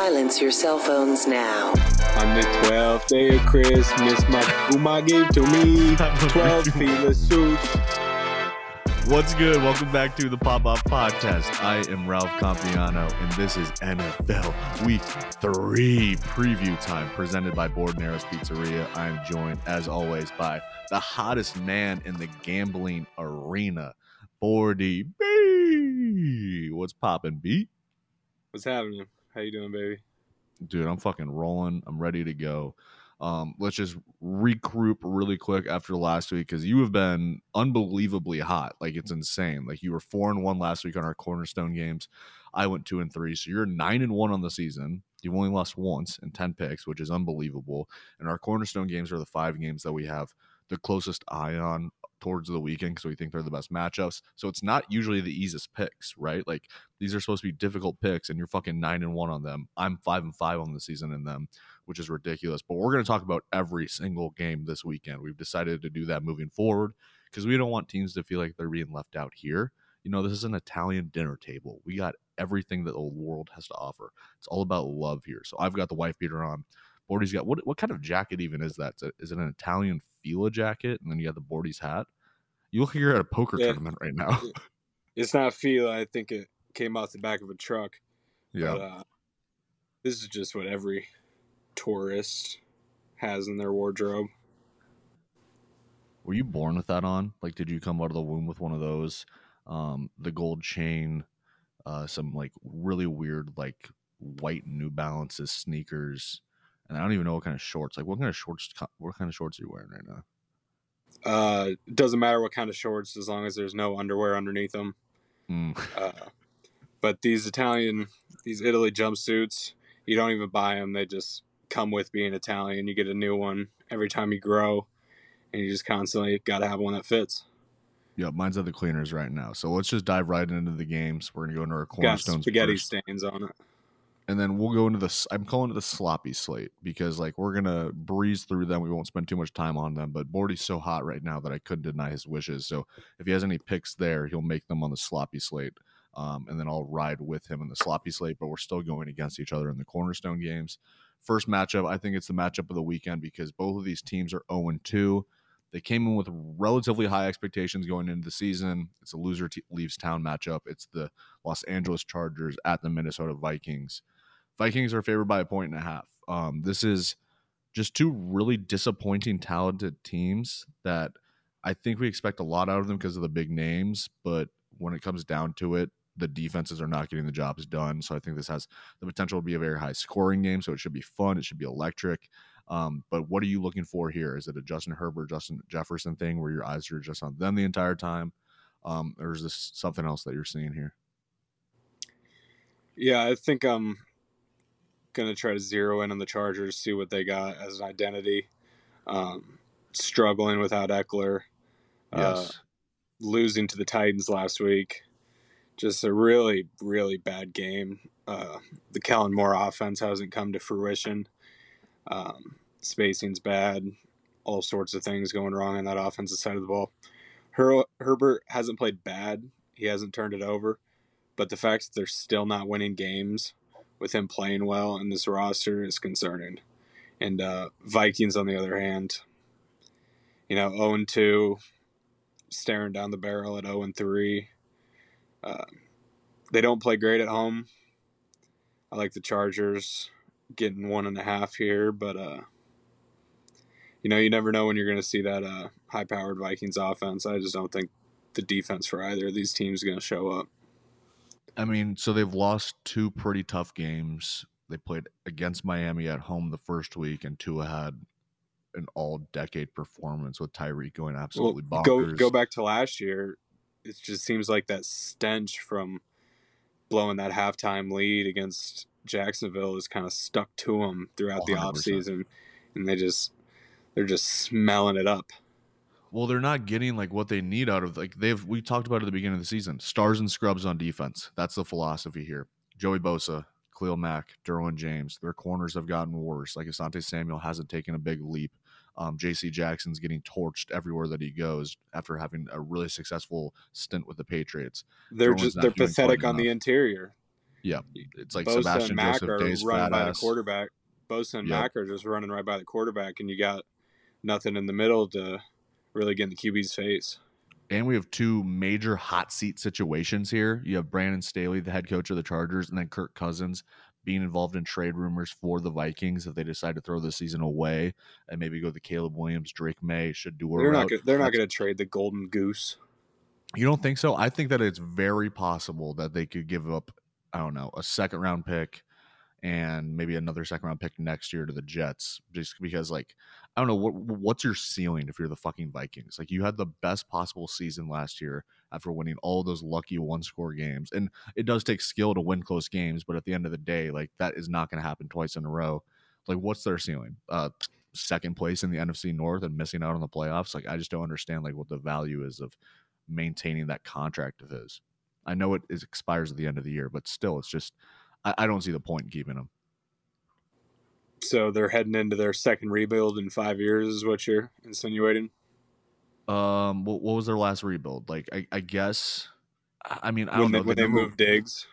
Silence your cell phones now. On the 12th day of Christmas, my Guma gave to me 12 fila suits. What's good? Welcome back to the Pop Off Podcast. I am Ralph Compiano, and this is NFL Week 3 preview time presented by Board Narrows Pizzeria. I am joined, as always, by the hottest man in the gambling arena, Bordy B. What's poppin', B? What's happening? How you doing, baby? Dude, I'm fucking rolling. I'm ready to go. Um, let's just regroup really quick after last week because you have been unbelievably hot. Like it's insane. Like you were four and one last week on our cornerstone games. I went two and three, so you're nine and one on the season. You've only lost once in ten picks, which is unbelievable. And our cornerstone games are the five games that we have the closest eye on towards the weekend because we think they're the best matchups. So it's not usually the easiest picks, right? Like these are supposed to be difficult picks, and you're fucking nine and one on them. I'm five and five on the season in them, which is ridiculous. But we're going to talk about every single game this weekend. We've decided to do that moving forward because we don't want teams to feel like they're being left out here. You know, this is an Italian dinner table. We got everything that the world has to offer. It's all about love here. So I've got the wife beater on. Bordy's got what? What kind of jacket even is that? Is it an Italian Fila jacket, and then you got the Bordy's hat? You look like you're at a poker Yeah. tournament right now. It's not Fila. I think it came off the back of a truck. yeah, But, uh, this is just what every tourist has in their wardrobe. were you born with that on? Like, did you come out of the womb with one of those? Um, the gold chain, uh, some like really weird like white New Balances sneakers, and I don't even know what kind of shorts. Like, what kind of shorts? What kind of shorts are you wearing right now? Uh, it doesn't matter what kind of shorts as long as there's no underwear underneath them. Mm. Uh, but these Italian, these Italy jumpsuits, you don't even buy them. They just come with being Italian. You get a new one every time you grow, and you just constantly got to have one that fits. Yeah, mine's at the cleaners right now. So let's just dive right into the games. We're gonna go into our Got spaghetti first. stains on it. And then we'll go into the I'm calling it the sloppy slate because like we're gonna breeze through them we won't spend too much time on them but bordy's so hot right now that i couldn't deny his wishes so if he has any picks there he'll make them on the sloppy slate um, and then i'll ride with him in the sloppy slate but we're still going against each other in the cornerstone games. First matchup i think it's the matchup of the weekend because both of these teams are 0-2 they came in with relatively high expectations going into the season. It's a loser t- leaves town matchup. It's the los angeles chargers at the minnesota vikings Vikings are favored by a point and a half. Um, this is just two really disappointing, talented teams that I think we expect a lot out of them because of the big names. But when it comes down to it, the defenses are not getting the jobs done. So I think this has the potential to be a very high scoring game. So it should be fun. It should be electric. Um, but what are you looking for here? Is it a Justin Herbert, Justin Jefferson thing where your eyes are just on them the entire time? Um, or is this something else that you're seeing here? Yeah, I think I'm gonna try to zero in on the Chargers, see what they got as an identity. Um, struggling without Ekeler, uh, Yes. losing to the Titans last week. Just a really, really bad game. Uh, the Kellen Moore offense hasn't come to fruition. Um, spacing's bad. All sorts of things going wrong on that offensive side of the ball. Her- Herbert hasn't played bad. He hasn't turned it over. But the fact that they're still not winning games with him playing well in this roster is concerning. And uh, Vikings, on the other hand, you know, 0 2, staring down the barrel at 0 3. Uh, they don't play great at home. I like the Chargers getting one and a half here, but uh, you know, you never know when you're going to see that uh, high-powered Vikings offense. I just don't think the defense for either of these teams is going to show up. I mean, so they've lost two pretty tough games. They played against Miami at home the first week, and Tua had an all-decade performance with Tyreek going absolutely Well, bonkers. go go back to last year. It just seems like that stench from blowing that halftime lead against Jacksonville is kind of stuck to them throughout the 100%. offseason. and they just they're just smelling it up. Well, they're not getting like what they need out of like they've we talked about at the beginning of the season. Stars and scrubs on defense. That's the philosophy here. Joey Bosa, Khalil Mack, Derwin James. Their corners have gotten worse. Like Asante Samuel hasn't taken a big leap. Um, J.C. Jackson's getting torched everywhere that he goes after having a really successful stint with the Patriots. They're Everyone's just they're pathetic on the interior. Yeah, it's like Bosa Sebastian and Mack Joseph are Day's running by ass. the quarterback. Bosa and Yep. Mack are just running right by the quarterback, and you got nothing in the middle to really get in the QB's face. And we have two major hot seat situations here. You have Brandon Staley, the head coach of the Chargers, and then Kirk Cousins being involved in trade rumors for the Vikings if they decide to throw the season away and maybe go the Caleb Williams, Drake Maye, should do They're not. Gonna, they're not going to trade the golden goose. You don't think so? I think that it's very possible that they could give up, I don't know, a second round pick and maybe another second round pick next year to the Jets, just because, like, I don't know what what's your ceiling if you're the fucking Vikings. Like, you had the best possible season last year after winning all those lucky one score games, and it does take skill to win close games, but at the end of the day, like that is not going to happen twice in a row. Like, what's their ceiling? Uh, second place in the NFC North and missing out on the playoffs. Like, I just don't understand like what the value is of maintaining that contract of his. I know it is expires at the end of the year, but still, it's just I, I don't see the point in keeping him. So they're heading into their second rebuild in five years, is what you're insinuating. Um, what, what was their last rebuild? Like, I, I guess. I mean, I when don't they, know. when they never- moved Diggs,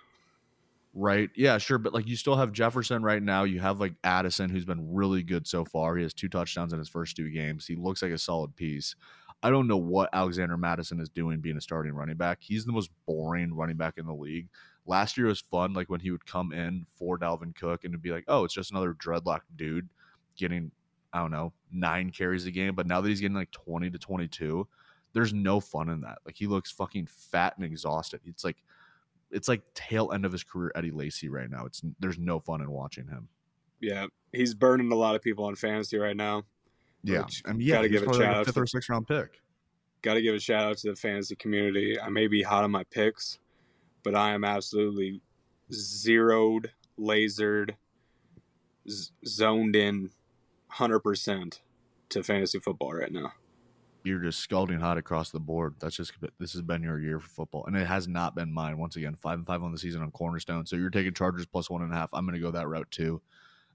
right? Yeah, sure, but like you still have Jefferson right now. You have like Addison, who's been really good so far. He has two touchdowns in his first two games. He looks like a solid piece. I don't know what Alexander Mattison is doing being a starting running back. He's the most boring running back in the league. Last year was fun, like when he would come in for Dalvin Cook and it'd be like, oh, it's just another dreadlock dude getting, I don't know, nine carries a game. But now that he's getting like 20 to 22, there's no fun in that. Like he looks fucking fat and exhausted. It's like, it's like tail end of his career Eddie Lacy right now. It's there's no fun in watching him. yeah, he's burning a lot of people on fantasy right now. Yeah, Which, and yeah, gotta give a probably like a out fifth to- or sixth round pick. Got to give a shout out to the fantasy community. I may be hot on my picks, but I am absolutely zeroed, lasered, z- zoned in, hundred percent to fantasy football right now. You're just scalding hot across the board. That's just this has been your year for football, and it has not been mine. Once again, five and five on the season on Cornerstone. So you're taking Chargers plus one and a half. I'm going to go that route too.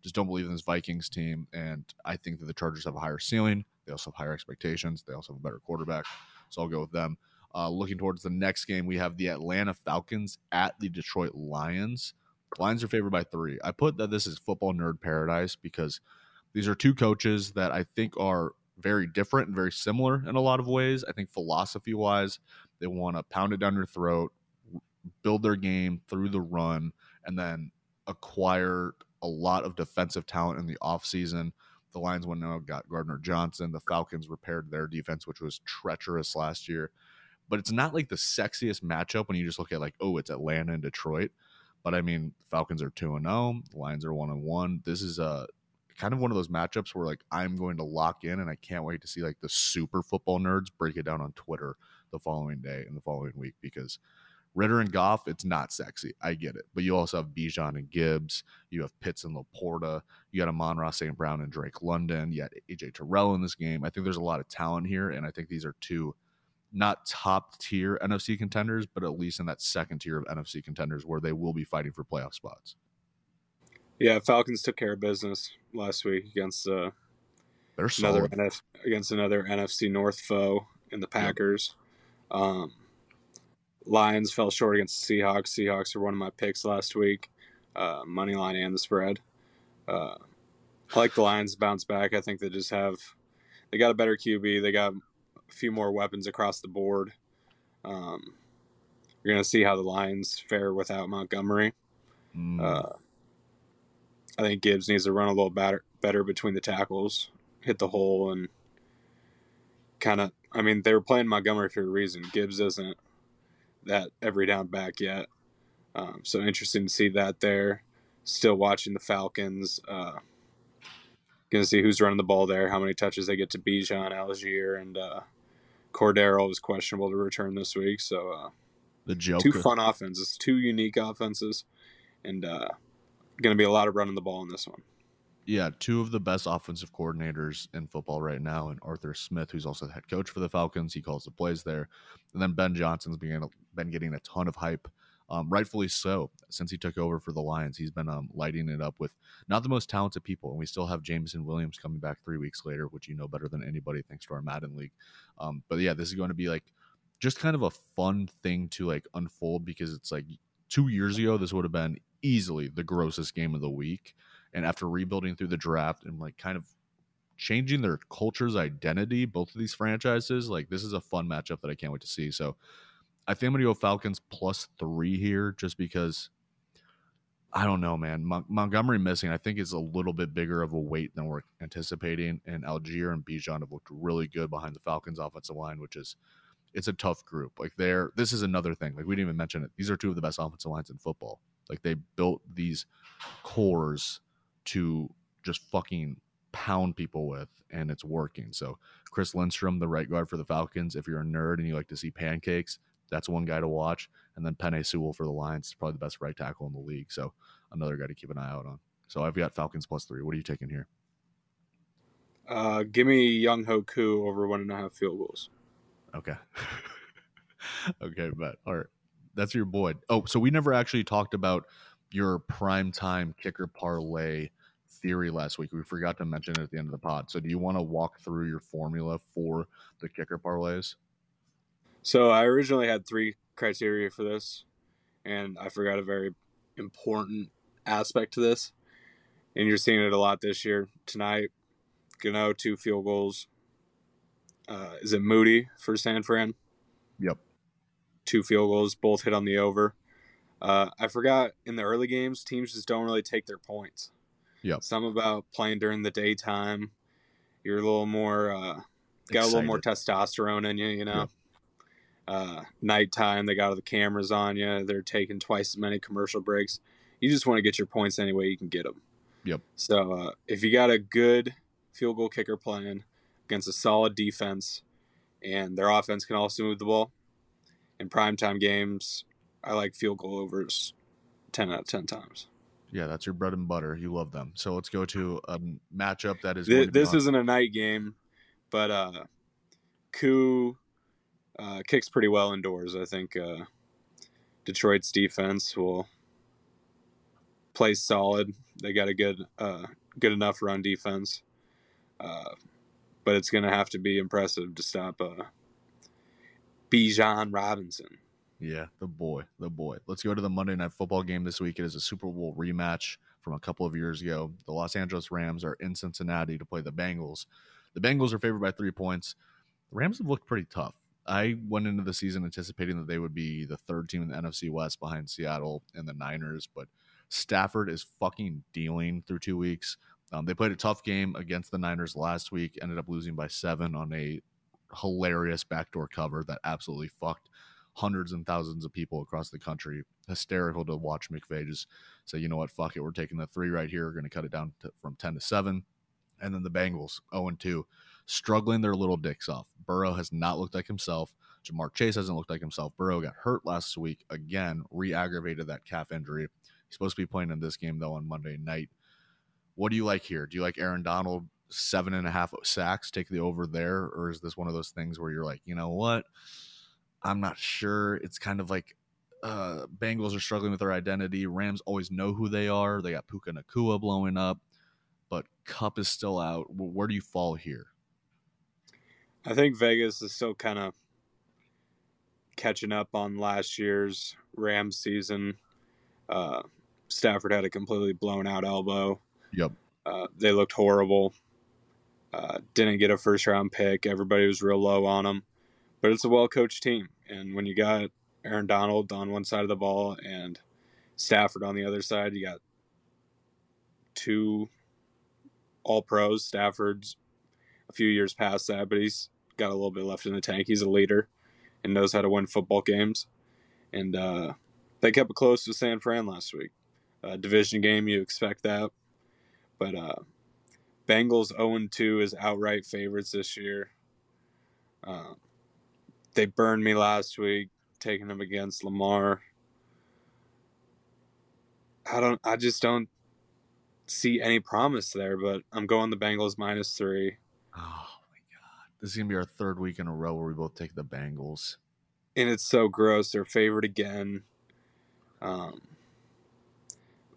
Just don't believe in this Vikings team, and I think that the Chargers have a higher ceiling. They also have higher expectations. They also have a better quarterback, so I'll go with them. Uh, looking towards the next game, we have the Atlanta Falcons at the Detroit Lions. Lions are favored by three. I put that this is football nerd paradise because these are two coaches that I think are very different and very similar in a lot of ways. I think philosophy wise, they want to pound it down your throat, build their game through the run, and then acquire a lot of defensive talent in the offseason. The Lions went now got Gardner Johnson. The Falcons repaired their defense, which was treacherous last year. But it's not like the sexiest matchup when you just look at like, oh, it's Atlanta and Detroit. But I mean, Falcons are two and oh, zero. Lions are one and one. This is a kind of one of those matchups where like I'm going to lock in, and I can't wait to see like the super football nerds break it down on Twitter the following day and the following week because Ridder and Goff, it's not sexy. I get it, but you also have Bijan and Gibbs. You have Pitts and Laporta. You got Amon-Ra St. Brown and Drake London. You had AJ Terrell in this game. I think there's a lot of talent here, and I think these are two not top tier NFC contenders, but at least in that second tier of NFC contenders where they will be fighting for playoff spots. Yeah, Falcons took care of business last week against uh, They're another. NF- against another NFC North foe in the Packers. Um, Lions fell short against the Seahawks. Seahawks were one of my picks last week, uh, money line and the spread. Uh, I like the Lions bounce back. I think they just have they got a better QB. They got a few more weapons across the board. Um, you're gonna see how the Lions fare without Montgomery. Mm, Uh, I think Gibbs needs to run a little better, better between the tackles, hit the hole, and kind of. I mean, they were playing Montgomery for a reason. Gibbs isn't that every down back yet, um, so interesting to see that there. Still watching the Falcons. Uh, gonna see who's running the ball there, how many touches they get to Bijan, Allgeier, and uh, Cordero is questionable to return this week. So uh, the Joker. two fun offenses, two unique offenses, and uh, going to be a lot of running the ball in this one. yeah, two of the best offensive coordinators in football right now, and Arthur Smith, who's also the head coach for the Falcons. He calls the plays there, and then Ben Johnson's been been getting a ton of hype, um, rightfully so, since he took over for the Lions. He's been um, lighting it up with not the most talented people, and we still have Jameson Williams coming back three weeks later, which you know better than anybody thanks to our Madden league. Um, but yeah, this is going to be like just kind of a fun thing to like unfold because it's like two years ago, this would have been easily the grossest game of the week. And after rebuilding through the draft and like kind of changing their culture's identity, both of these franchises, like this is a fun matchup that I can't wait to see. So I think I'm gonna go Falcons plus three here, just because I don't know, man. Mon- Montgomery missing, I think, is a little bit bigger of a weight than we're anticipating. And Allgeier and Bijan have looked really good behind the Falcons' offensive line, which is it's a tough group. Like they're this is another thing. Like we didn't even mention it. These are two of the best offensive lines in football. Like they built these cores to just fucking pound people with, and it's working. So Chris Lindstrom, the right guard for the Falcons. If you're a nerd and you like to see pancakes, that's one guy to watch. And then Penei Sewell for the Lions, is probably the best right tackle in the league. So another guy to keep an eye out on. So I've got Falcons plus three. What are you taking here? Uh, give me Younghoe Koo over one and a half field goals. Okay. okay, but all right. That's your boy. Oh, so we never actually talked about your prime time kicker parlay theory last week. We forgot to mention it at the end of the pod. So do you want to walk through your formula for the kicker parlays? So I originally had three criteria for this, and I forgot a very important aspect to this. And you're seeing it a lot this year. Tonight, Gano, two field goals. Uh, is it Moody for San Fran? Yep. Two field goals, both hit on the over. Uh, I forgot in the early games, teams just don't really take their points. Yep. Some about playing during the daytime. You're a little more, uh, got a little more testosterone in you, you know. Yep uh, nighttime. They got all the cameras on you. They're taking twice as many commercial breaks. You just want to get your points any way you can get them. Yep. So uh, if you got a good field goal kicker playing against a solid defense, and their offense can also move the ball, in primetime games, I like field goal overs ten out of ten times. Yeah, that's your bread and butter. You love them. So let's go to a matchup that is. This, this isn't a night game, but uh, Koo uh, kicks pretty well indoors. I think uh, Detroit's defense will play solid. They got a good, uh, good enough run defense, uh, but it's going to have to be impressive to stop uh, Bijan Robinson. Yeah, the boy, the boy. Let's go to the Monday Night Football game this week. It is a Super Bowl rematch from a couple of years ago. The Los Angeles Rams are in Cincinnati to play the Bengals. The Bengals are favored by three points. The Rams have looked pretty tough. I went into the season anticipating that they would be the third team in the NFC West behind Seattle and the Niners, but Stafford is fucking dealing through two weeks. Um, they played a tough game against the Niners last week, ended up losing by seven on a hilarious backdoor cover that absolutely fucked hundreds and thousands of people across the country. Hysterical to watch McVay just say, you know what, fuck it, we're taking the three right here. We're going to cut it down to, from 10 to 7. And then the Bengals, 0 2 struggling their little dicks off. Burrow has not looked like himself. Ja'Marr Chase hasn't looked like himself. Burrow got hurt last week again, re aggravated that calf injury. He's supposed to be playing in this game, though, on Monday night. What do you like here? Do you like Aaron Donald, seven and a half sacks, take the over there? Or is this one of those things where you're like, you know what? I'm not sure. It's kind of like uh, Bengals are struggling with their identity. Rams always know who they are. They got Puka Nacua blowing up, but Kupp is still out. Where do you fall here? I think Vegas is still kind of catching up on last year's Rams season. Uh, Stafford had a completely blown out elbow. Yep. Uh, they looked horrible. Uh, didn't get a first round pick. Everybody was real low on them. But it's a well coached team. And when you got Aaron Donald on one side of the ball and Stafford on the other side, you got two all pros. Stafford's a few years past that, but he's got a little bit left in the tank. He's a leader and knows how to win football games. And uh, they kept it close with San Fran last week. Uh, division game, you expect that. But uh, Bengals 0 2 is outright favorites this year. Uh, they burned me last week, taking them against Lamar. I don't. I just don't see any promise there. But I'm going the Bengals minus three. Oh this is gonna be our third week in a row where we both take the Bengals. And it's so gross. They're favored again. Um,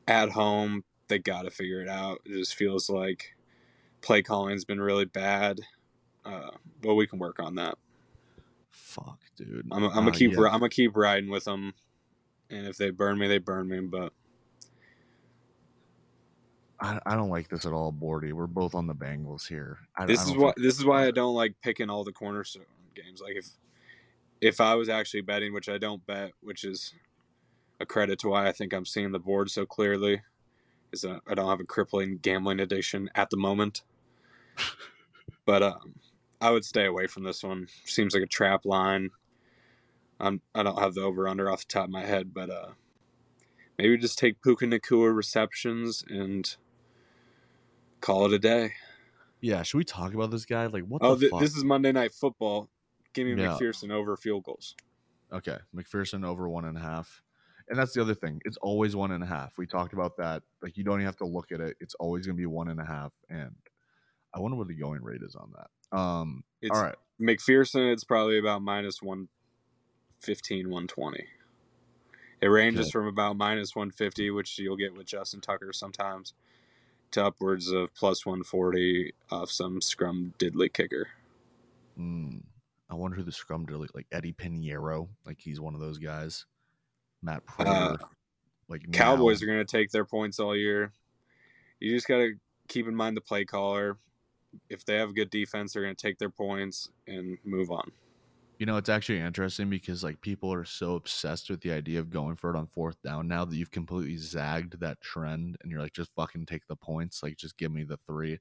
at home, they got to figure it out. It just feels like play calling's been really bad. Uh, but we can work on that. Fuck, dude. I'm, I'm gonna uh, keep. Yeah. I'm gonna keep riding with them and if they burn me, they burn me. But I, I don't like this at all, Bordy. We're both on the Bengals here. I, this I is why this is why I don't like picking all the cornerstone games. Like if if I was actually betting, which I don't bet, which is a credit to why I think I'm seeing the board so clearly, is that I don't have a crippling gambling addiction at the moment. but um, I would stay away from this one. Seems like a trap line. I'm I don't have the over under off the top of my head, but uh, maybe just take Puka Nacua receptions and call it a day. Yeah, should we talk about this guy? Like, what Oh, the th- fuck? this is Monday Night Football. Give me Yeah. McPherson over field goals. Okay, McPherson over one and a half. And that's the other thing. It's always one and a half. We talked about that. Like you don't even have to look at it. It's always gonna be one and a half. And I wonder what the going rate is on that. Um It's all right. McPherson. It's probably about minus one fifteen, one twenty. It ranges Okay. from about minus one fifty, which you'll get with Justin Tucker sometimes, to upwards of plus one forty off some scrum diddly kicker. Mm, I wonder who the scrum diddly like Eddie Pineiro. Like he's one of those guys. Matt Prater. Uh, like Cowboys now. are going to take their points all year. You just got to keep in mind the play caller. If they have a good defense, they're going to take their points and move on. You know, it's actually interesting because like people are so obsessed with the idea of going for it on fourth down now that you've completely zagged that trend and you're like, just fucking take the points. Like, just give me the three.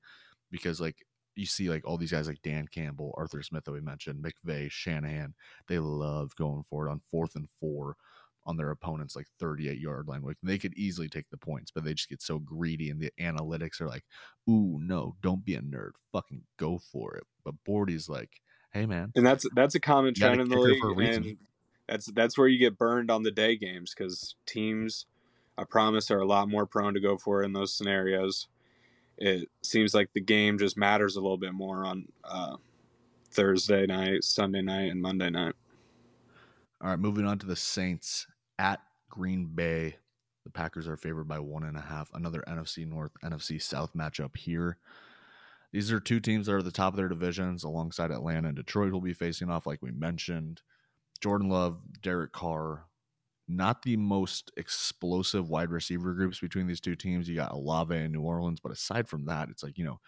Because like you see like all these guys like Dan Campbell, Arthur Smith that we mentioned, McVay, Shanahan, they love going for it on fourth and four on their opponent's like 38 yard line. Like they could easily take the points, but they just get so greedy and the analytics are like, ooh, no, don't be a nerd. Fucking go for it. But Bordy's like, hey man, and that's that's a common You got a trend in the league, for a reason. and that's that's where you get burned on the day games because teams, I promise, are a lot more prone to go for it in those scenarios. It seems like the game just matters a little bit more on uh, Thursday night, Sunday night, and Monday night. All right, moving on to the Saints at Green Bay. The Packers are favored by one and a half. Another NFC North, NFC South matchup here. These are two teams that are at the top of their divisions alongside Atlanta and Detroit will be facing off, like we mentioned. Jordan Love, Derek Carr, not the most explosive wide receiver groups between these two teams. You got Olave and New Orleans, but aside from that, it's like, you know,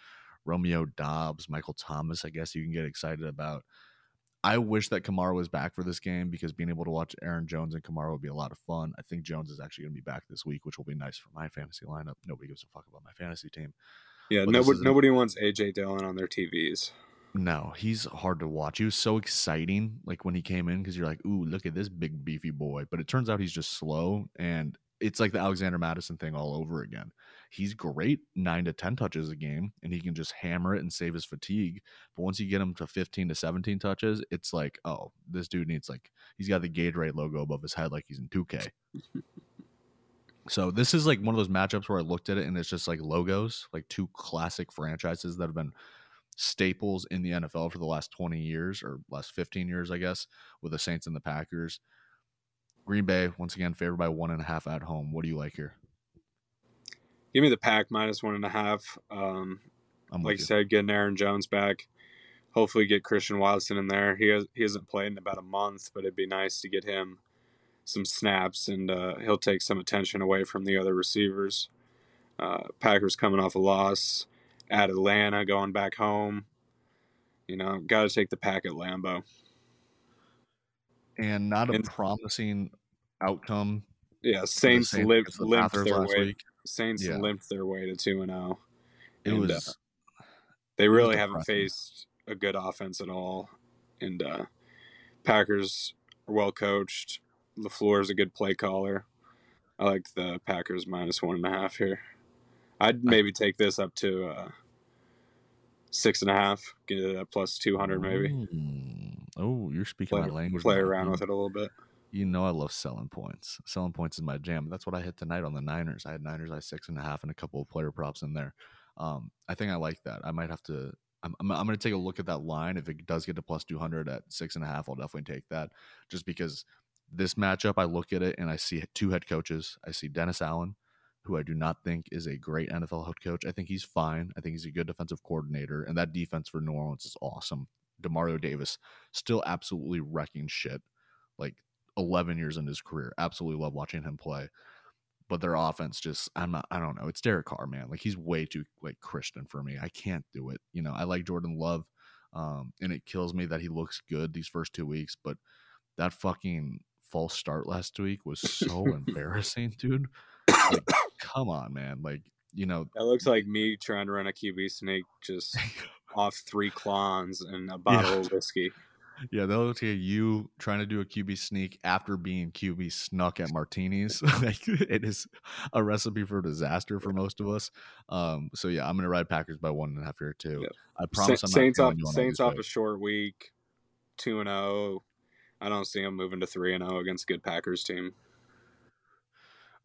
Romeo Doubs, Michael Thomas, I guess you can get excited about. I wish that Kamara was back for this game because being able to watch Aaron Jones and Kamara would be a lot of fun. I think Jones is actually going to be back this week, which will be nice for my fantasy lineup. Nobody gives a fuck about my fantasy team. Yeah, nobody nobody wants AJ Dillon on their TVs. No, he's hard to watch. He was so exciting, like when he came in, because you're like, "Ooh, look at this big beefy boy." But it turns out he's just slow, and it's like the Alexander Mattison thing all over again. He's great, nine to ten touches a game, and he can just hammer it and save his fatigue. But once you get him to fifteen to seventeen touches, it's like, oh, this dude needs like he's got the Gatorade logo above his head, like he's in two K. So this is like one of those matchups where I looked at it and it's just like logos, like two classic franchises that have been staples in the NFL for the last 20 years or last 15 years, I guess, with the Saints and the Packers. Green Bay, once again, favored by one and a half at home. What do you like here? Give me the pack minus one and a half. Um, I'm like you. said, getting Aaron Jones back. Hopefully, get Christian Watson in there. He has, he hasn't played in about a month, but it'd be nice to get him some snaps, and uh, he'll take some attention away from the other receivers. Uh, Packers coming off a loss at Atlanta, going back home. You know, got to take the pack at Lambeau. And not a and- promising outcome. Yeah, Saints, Saints limped, the limped their last way. week. Saints Yeah. limped their way to two and zero. It And, uh, was They was really haven't faced a good offense at all, and uh, Packers are well coached. Lafleur is a good play caller. I like the Packers minus one and a half here. I'd maybe take this up to uh, six and a half. Get it at plus two hundred maybe. Mm. Oh, you're speaking Play, my language. play around with it a little bit. You know I love selling points. Selling points is my jam. That's what I hit tonight on the Niners. I had Niners, I had six and a half, and a couple of player props in there. Um, I think I like that. I might have to. I'm, I'm, I'm going to take a look at that line. If it does get to plus 200 at six and a half, I'll definitely take that. Just because this matchup, I look at it and I see two head coaches. I see Dennis Allen, who I do not think is a great NFL head coach. I think he's fine. I think he's a good defensive coordinator, and that defense for New Orleans is awesome. Demario Davis still absolutely wrecking shit. Like 11 years in his career. Absolutely love watching him play. But their offense just I'm not I don't know. It's Derek Carr, man. Like he's way too like Christian for me. I can't do it. You know, I like Jordan Love. Um, and it kills me that he looks good these first two weeks, but that fucking false start last week was so embarrassing, dude. Like, come on, man. Like, you know, That looks like me trying to run a QB sneak just off three clowns and a bottle of whiskey. yeah, they'll look at you trying to do a QB sneak after being QB snuck at martinis. like, it is a recipe for disaster for most of us. Um, so yeah, I'm gonna ride Packers by one and a half here too. I promise Sa- I'm Saints off Saints off a short week, two and zero. I don't see them moving to three and zero against a good Packers team.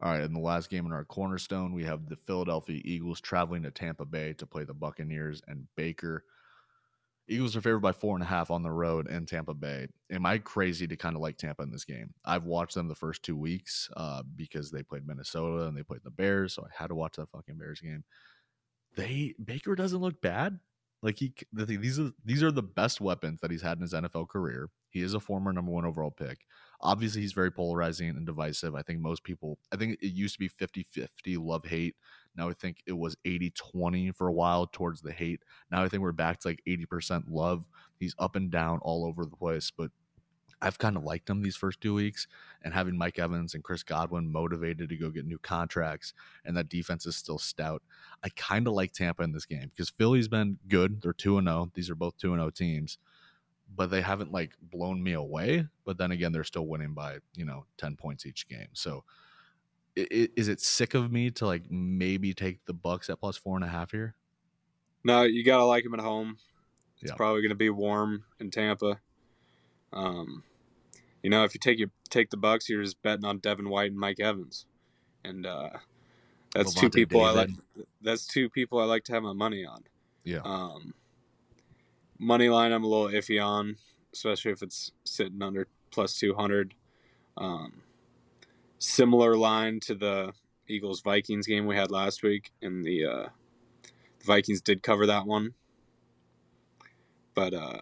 All right, in the last game in our cornerstone, we have the Philadelphia Eagles traveling to Tampa Bay to play the Buccaneers and Baker. Eagles are favored by four and a half on the road in Tampa Bay. Am I crazy to kind of like Tampa in this game? I've watched them the first two weeks uh, because they played Minnesota and they played the Bears, so I had to watch that fucking Bears game. They Baker doesn't look bad. Like he, the these are these are the best weapons that he's had in his NFL career. He is a former number one overall pick obviously he's very polarizing and divisive. I think most people, I think it used to be 50 50 love hate. Now I think it was 80 20 for a while towards the hate. Now I think we're back to like 80% love. He's up and down all over the place, but I've kind of liked him these first two weeks and having Mike Evans and Chris Godwin motivated to go get new contracts and that defense is still stout. I kind of like Tampa in this game because Philly's been good. They're 2 and 0. These are both 2 and 0 teams but they haven't like blown me away. But then again, they're still winning by you know ten points each game. So i- i- is it sick of me to like maybe take the Bucks at plus four and a half here? No, you gotta like them at home. It's Yeah. probably gonna be warm in Tampa. Um, you know, if you take you take the Bucks, you're just betting on Devin White and Mike Evans, and uh, that's two Levante people I like. That's two people I like to have my money on. Yeah, Um, money line, I'm a little iffy on, especially if it's sitting under plus 200. Um, similar line to the Eagles Vikings game we had last week, and the uh, Vikings did cover that one. But, uh,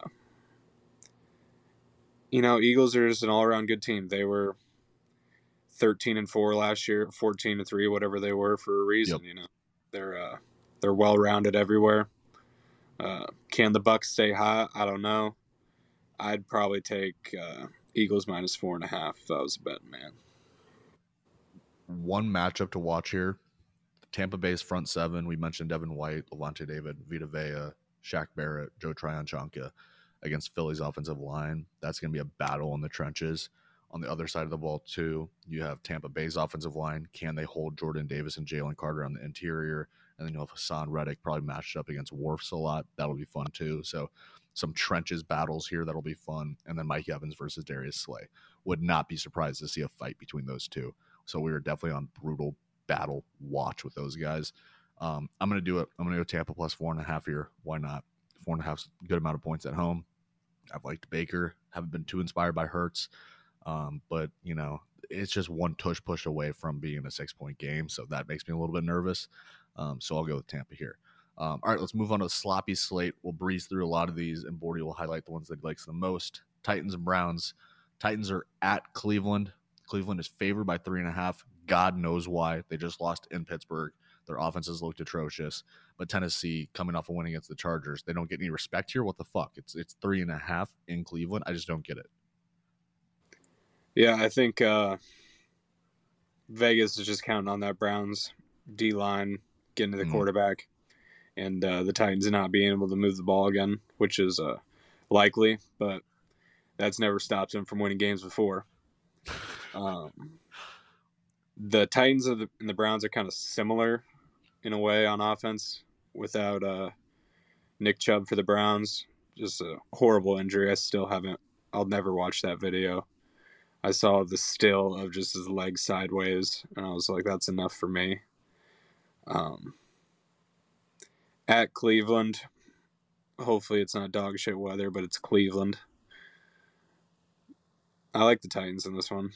you know, Eagles are just an all around good team. They were 13 and 4 last year, 14 and 3, whatever they were for a reason, Yep. you know. They're uh, they're well rounded everywhere. Uh, can the Bucks stay hot? I don't know. I'd probably take uh, Eagles minus four and a half if I was a betting man. one matchup to watch here: Tampa Bay's front seven. We mentioned Devin White, Lavonte David, Vita Vea, Shaq Barrett, Joe Tryon-Shoyinka against Philly's offensive line. That's going to be a battle in the trenches. On the other side of the ball, too, you have Tampa Bay's offensive line. Can they hold Jordan Davis and Jalen Carter on the interior? And then you'll have Haason Reddick probably matched up against Wirfs a lot. That'll be fun, too. So some trenches battles here that'll be fun. And then Mike Evans versus Darius Slay. Would not be surprised to see a fight between those two. So we were definitely on brutal battle watch with those guys. Um, I'm going to do it. I'm going to go Tampa plus four and a half here. Why not? Four and a half, good amount of points at home. I've liked Baker. Haven't been too inspired by Hurts, um, but you know it's just one tush push away from being a six point game, so that makes me a little bit nervous. Um, so I'll go with Tampa here. Um, all right, let's move on to the sloppy slate. We'll breeze through a lot of these, and Bordy will highlight the ones that he likes the most. Titans and Browns. Titans are at Cleveland. Cleveland is favored by three and a half. God knows why. They just lost in Pittsburgh. Their offenses looked atrocious. But Tennessee, coming off a win against the Chargers, they don't get any respect here. What the fuck? It's it's three and a half in Cleveland. I just don't get it. Yeah, I think uh, Vegas is just counting on that Browns D line getting to the Mhm. quarterback, and uh, the Titans not being able to move the ball again, which is uh, likely, but that's never stopped them from winning games before. Um, the Titans the, and the Browns are kind of similar in a way on offense without uh, Nick Chubb for the Browns. Just a horrible injury. I still haven't. I'll never watch that video. I saw the still of just his leg sideways, and I was like, "That's enough for me." Um, at Cleveland, hopefully it's not dog shit weather, but it's Cleveland. I like the Titans in this one.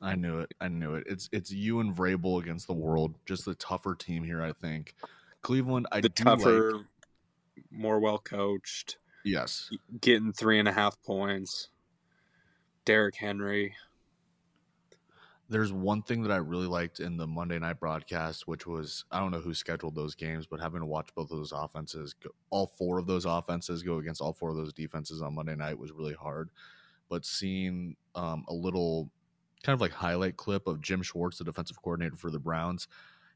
I knew it. I knew it. It's it's you and Vrabel against the world. Just the tougher team here, I think. Cleveland, I The tougher, like. more well coached, Yes, getting three and a half points. Derrick Henry. There's one thing that I really liked in the Monday night broadcast, which was I don't know who scheduled those games, but having to watch both of those offenses, all four of those offenses go against all four of those defenses on Monday night was really hard. But seeing um, a little kind of like highlight clip of Jim Schwartz, the defensive coordinator for the Browns,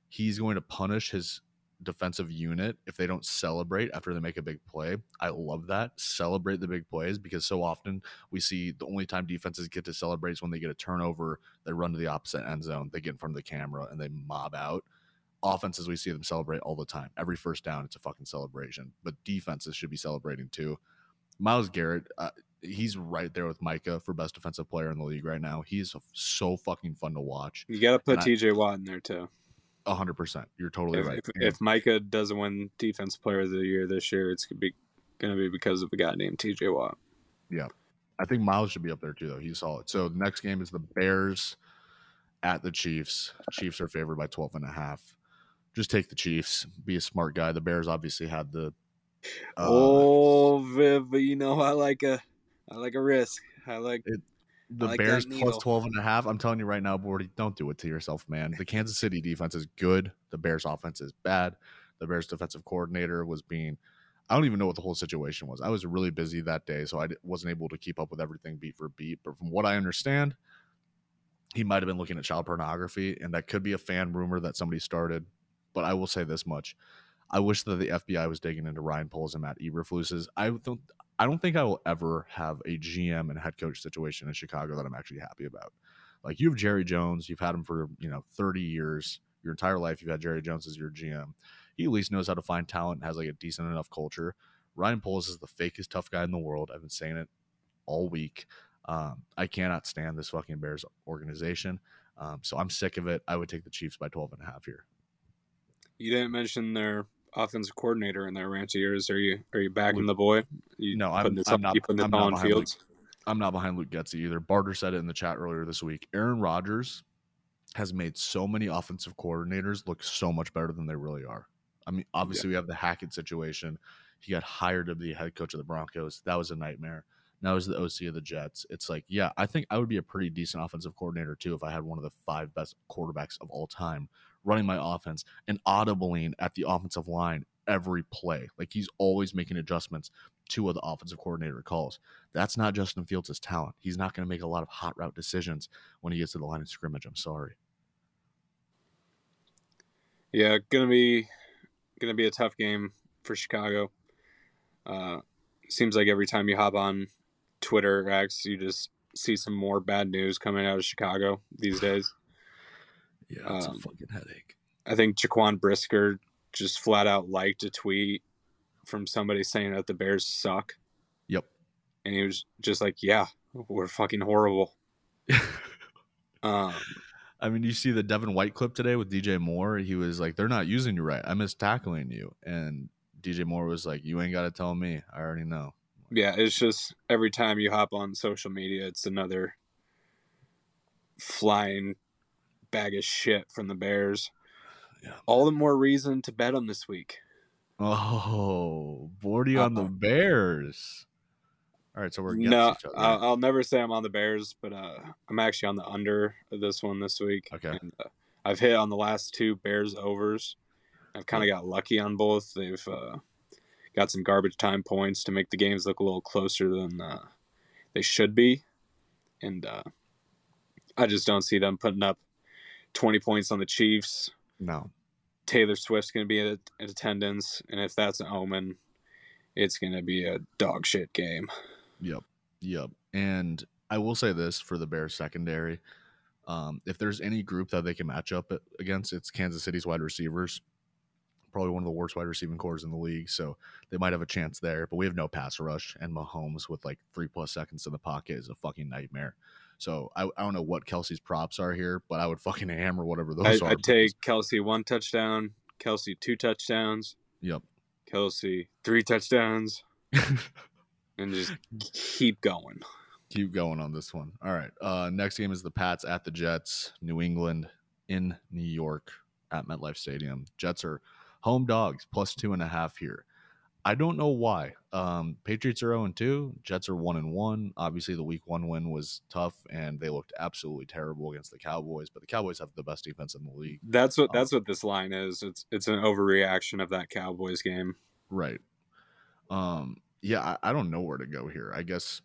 he's going to punish his defensive unit if they don't celebrate after they make a big play. I love that. Celebrate the big plays because so often we see the only time defenses get to celebrate is when they get a turnover, they run to the opposite end zone, they get in front of the camera and they mob out. Offenses, we see them celebrate all the time. Every first down, it's a fucking celebration. But defenses should be celebrating too. Myles Garrett, uh, he's right there with Micah for best defensive player in the league right now. He's so fucking fun to watch. You got to put And I- TJ Watt in there too. Hundred percent. You're totally If, right. if, if Micah doesn't win Defense Player of the Year this year, it's gonna be going to be because of a guy named TJ Watt. Yeah, I think Myles should be up there too, though. He's solid. So the next game is the Bears at the Chiefs. Chiefs are favored by 12 and a half. Just take the Chiefs. Be a smart guy. The Bears obviously had the. uh, oh, Viv, you know I like a I like a risk. I like the like Bears plus 12 and a half. I'm telling you right now, Bordy, don't do it to yourself, man. The Kansas City defense is good. The Bears offense is bad. The Bears defensive coordinator was being. I don't even know what the whole situation was. I was really busy that day, so I wasn't able to keep up with everything beat for beat. But from what I understand, he might have been looking at child pornography, and that could be a fan rumor that somebody started. But I will say this much: I wish that the FBI was digging into Ryan Poles and Matt Eberflus's. I don't. I don't think I will ever have a GM and head coach situation in Chicago that I'm actually happy about. Like you have Jerry Jones, you've had him for you know 30 years, your entire life. You've had Jerry Jones as your GM. He at least knows how to find talent and has like a decent enough culture. Ryan Poles is the fakest tough guy in the world. I've been saying it all week. Um, I cannot stand this fucking Bears organization. Um, so I'm sick of it. I would take the Chiefs by 12 and a half here. you didn't mention their offensive coordinator in their rant of yours. Are you are you backing the boy? You No, I'm- this I'm not- putting I'm not behind Fields. I'm not behind Luke Getsy either. Barter said it in the chat earlier this week. Aaron Rodgers has made so many offensive coordinators look so much better than they really are. I mean, obviously, we have the Hackett situation. He got hired to be head coach of the Broncos. That was a nightmare. Now he's the OC of the Jets. It's like, yeah, I think I would be a pretty decent offensive coordinator too if I had one of the five best quarterbacks of all time running my offense and audibling at the offensive line every play. Like he's always making adjustments to what the offensive coordinator calls. That's not Justin Fields' talent. He's not going to make a lot of hot route decisions when he gets to the line of scrimmage. I'm sorry. Yeah, gonna be gonna be a tough game for Chicago. Uh, seems like every time you hop on Twitter X, you just see some more bad news coming out of Chicago these days. Yeah, it's a Um, fucking headache. I think Jaquan Brisker just flat out liked a tweet from somebody saying that the Bears suck, Yep. and he was just like, "Yeah, we're fucking horrible." Um, I mean, you see the Devin White clip today with DJ Moore. He was like, "They're not using you right. I miss tackling you." And DJ Moore was like, "You ain't got to tell me. I already know." yeah, it's just every time you hop on social media, it's another flying bag of shit from the Bears. Yeah. All the more reason to bet them this week. Oh, Bordy on the. Bears. All right, so we're against No, each other. I'll, I'll never say I'm on the Bears, but uh, I'm actually on the under of this one this week. Okay. And, uh, I've hit on the last two Bears overs. I've kind of got lucky on both. They've uh, got some garbage time points to make the games look a little closer than uh, they should be, and uh, I just don't see them putting up 20 points on the Chiefs. no, Taylor Swift's going to be in, in attendance, and if that's an omen, it's going to be a dog shit game. Yep. Yep. And I will say this for the Bears secondary. Um, if there's any group that they can match up against, it's Kansas City's wide receivers. Probably one of the worst wide receiving cores in the league. So they might have a chance there. But we have no pass rush. And Mahomes with like three plus seconds in the pocket is a fucking nightmare. So I, I don't know what Kelce's props are here, but I would fucking hammer whatever those I, are. I'd take Kelce one touchdown, Kelce two touchdowns, Yep. Kelce three touchdowns, and just keep going. keep going on this one. All right. Uh, next game is the Pats at the Jets, New England in New York at MetLife Stadium. Jets are home dogs plus two and a half here. I don't know why. Um, Patriots are 0 2. Jets are 1 and 1. Obviously, the week one win was tough and they looked absolutely terrible against the Cowboys, but the Cowboys have the best defense in the league. That's what Um, that's what this line is. It's it's an overreaction of that Cowboys game. Right. Um, yeah, I, I don't know where to go here. I guess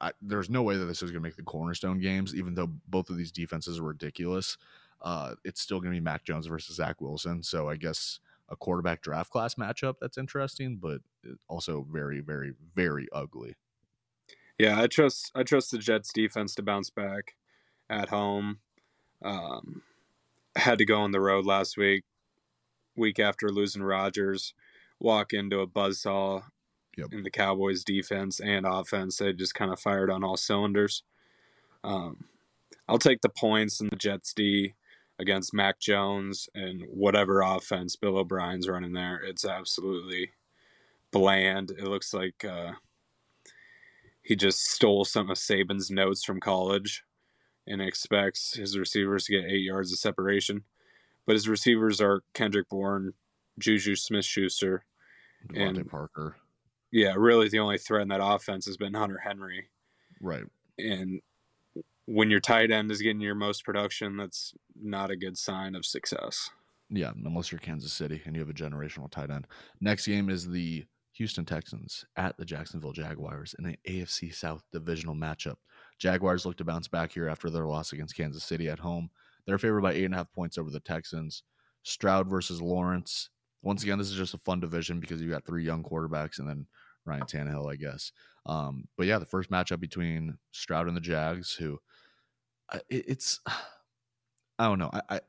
I, there's no way that this is going to make the cornerstone games, even though both of these defenses are ridiculous. Uh, it's still going to be Mac Jones versus Zach Wilson. So I guess a quarterback draft class matchup that's interesting, but also very, very, very ugly. Yeah, I trust I trust the Jets defense to bounce back at home. Um, had to go on the road last week, week after losing Rodgers, walk into a buzzsaw Yep. in the Cowboys defense and offense. They just kind of fired on all cylinders. Um, I'll take the points in the Jets D against Mac Jones and whatever offense Bill O'Brien's running there. It's absolutely bland. It looks like uh, he just stole some of Saban's notes from college and expects his receivers to get eight yards of separation. But his receivers are Kendrick Bourne, Juju Smith Schuster. And- Parker. Yeah, really the only threat in that offense has been Hunter Henry. Right. And when your tight end is getting your most production, that's not a good sign of success. Yeah, unless you're Kansas City and you have a generational tight end. Next game is the Houston Texans at the Jacksonville Jaguars in an AFC South divisional matchup. Jaguars look to bounce back here after their loss against Kansas City at home. They're favored by eight and a half points over the Texans. Stroud versus Lawrence. Once again, this is just a fun division because you got three young quarterbacks and then Ryan Tannehill, I guess. Um, but yeah, the first matchup between Stroud and the Jags, who it's I don't know. I, I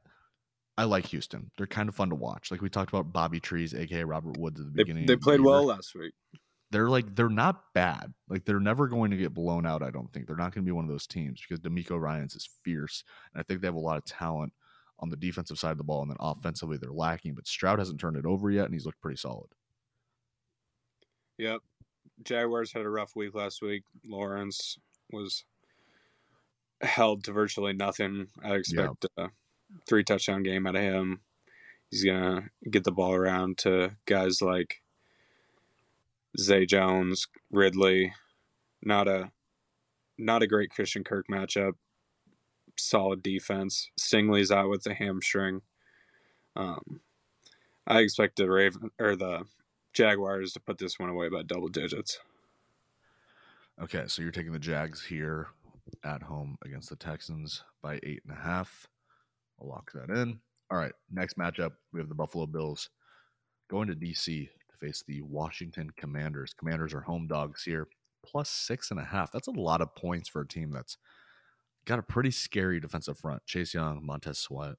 I like Houston. They're kind of fun to watch. Like we talked about Bobby Trees, aka Robert Woods at the They, beginning. they of the played year. well last week. They're like they're not bad. Like they're never going to get blown out. I don't think they're not going to be one of those teams because DeMeco Ryans is fierce, and I think they have a lot of talent on the defensive side of the ball, and then offensively they're lacking. But Stroud hasn't turned it over yet, and he's looked pretty solid. Yep. Jaguars had a rough week last week. Lawrence was held to virtually nothing. I expect a three touchdown game out of him. He's gonna get the ball around to guys like Zay Jones, Ridley. Not a not a great Christian Kirk matchup. Solid defense. Stingley's out with the hamstring. Um, I expect the Raven or the Jaguars to put this one away by double digits. Okay, so you're taking the Jags here at home against the Texans by eight and a half. I'll lock that in. All right, next matchup we have the Buffalo Bills going to DC to face the Washington Commanders. Commanders are home dogs here, plus six and a half. That's a lot of points for a team that's got a pretty scary defensive front. Chase Young, Montez Sweat,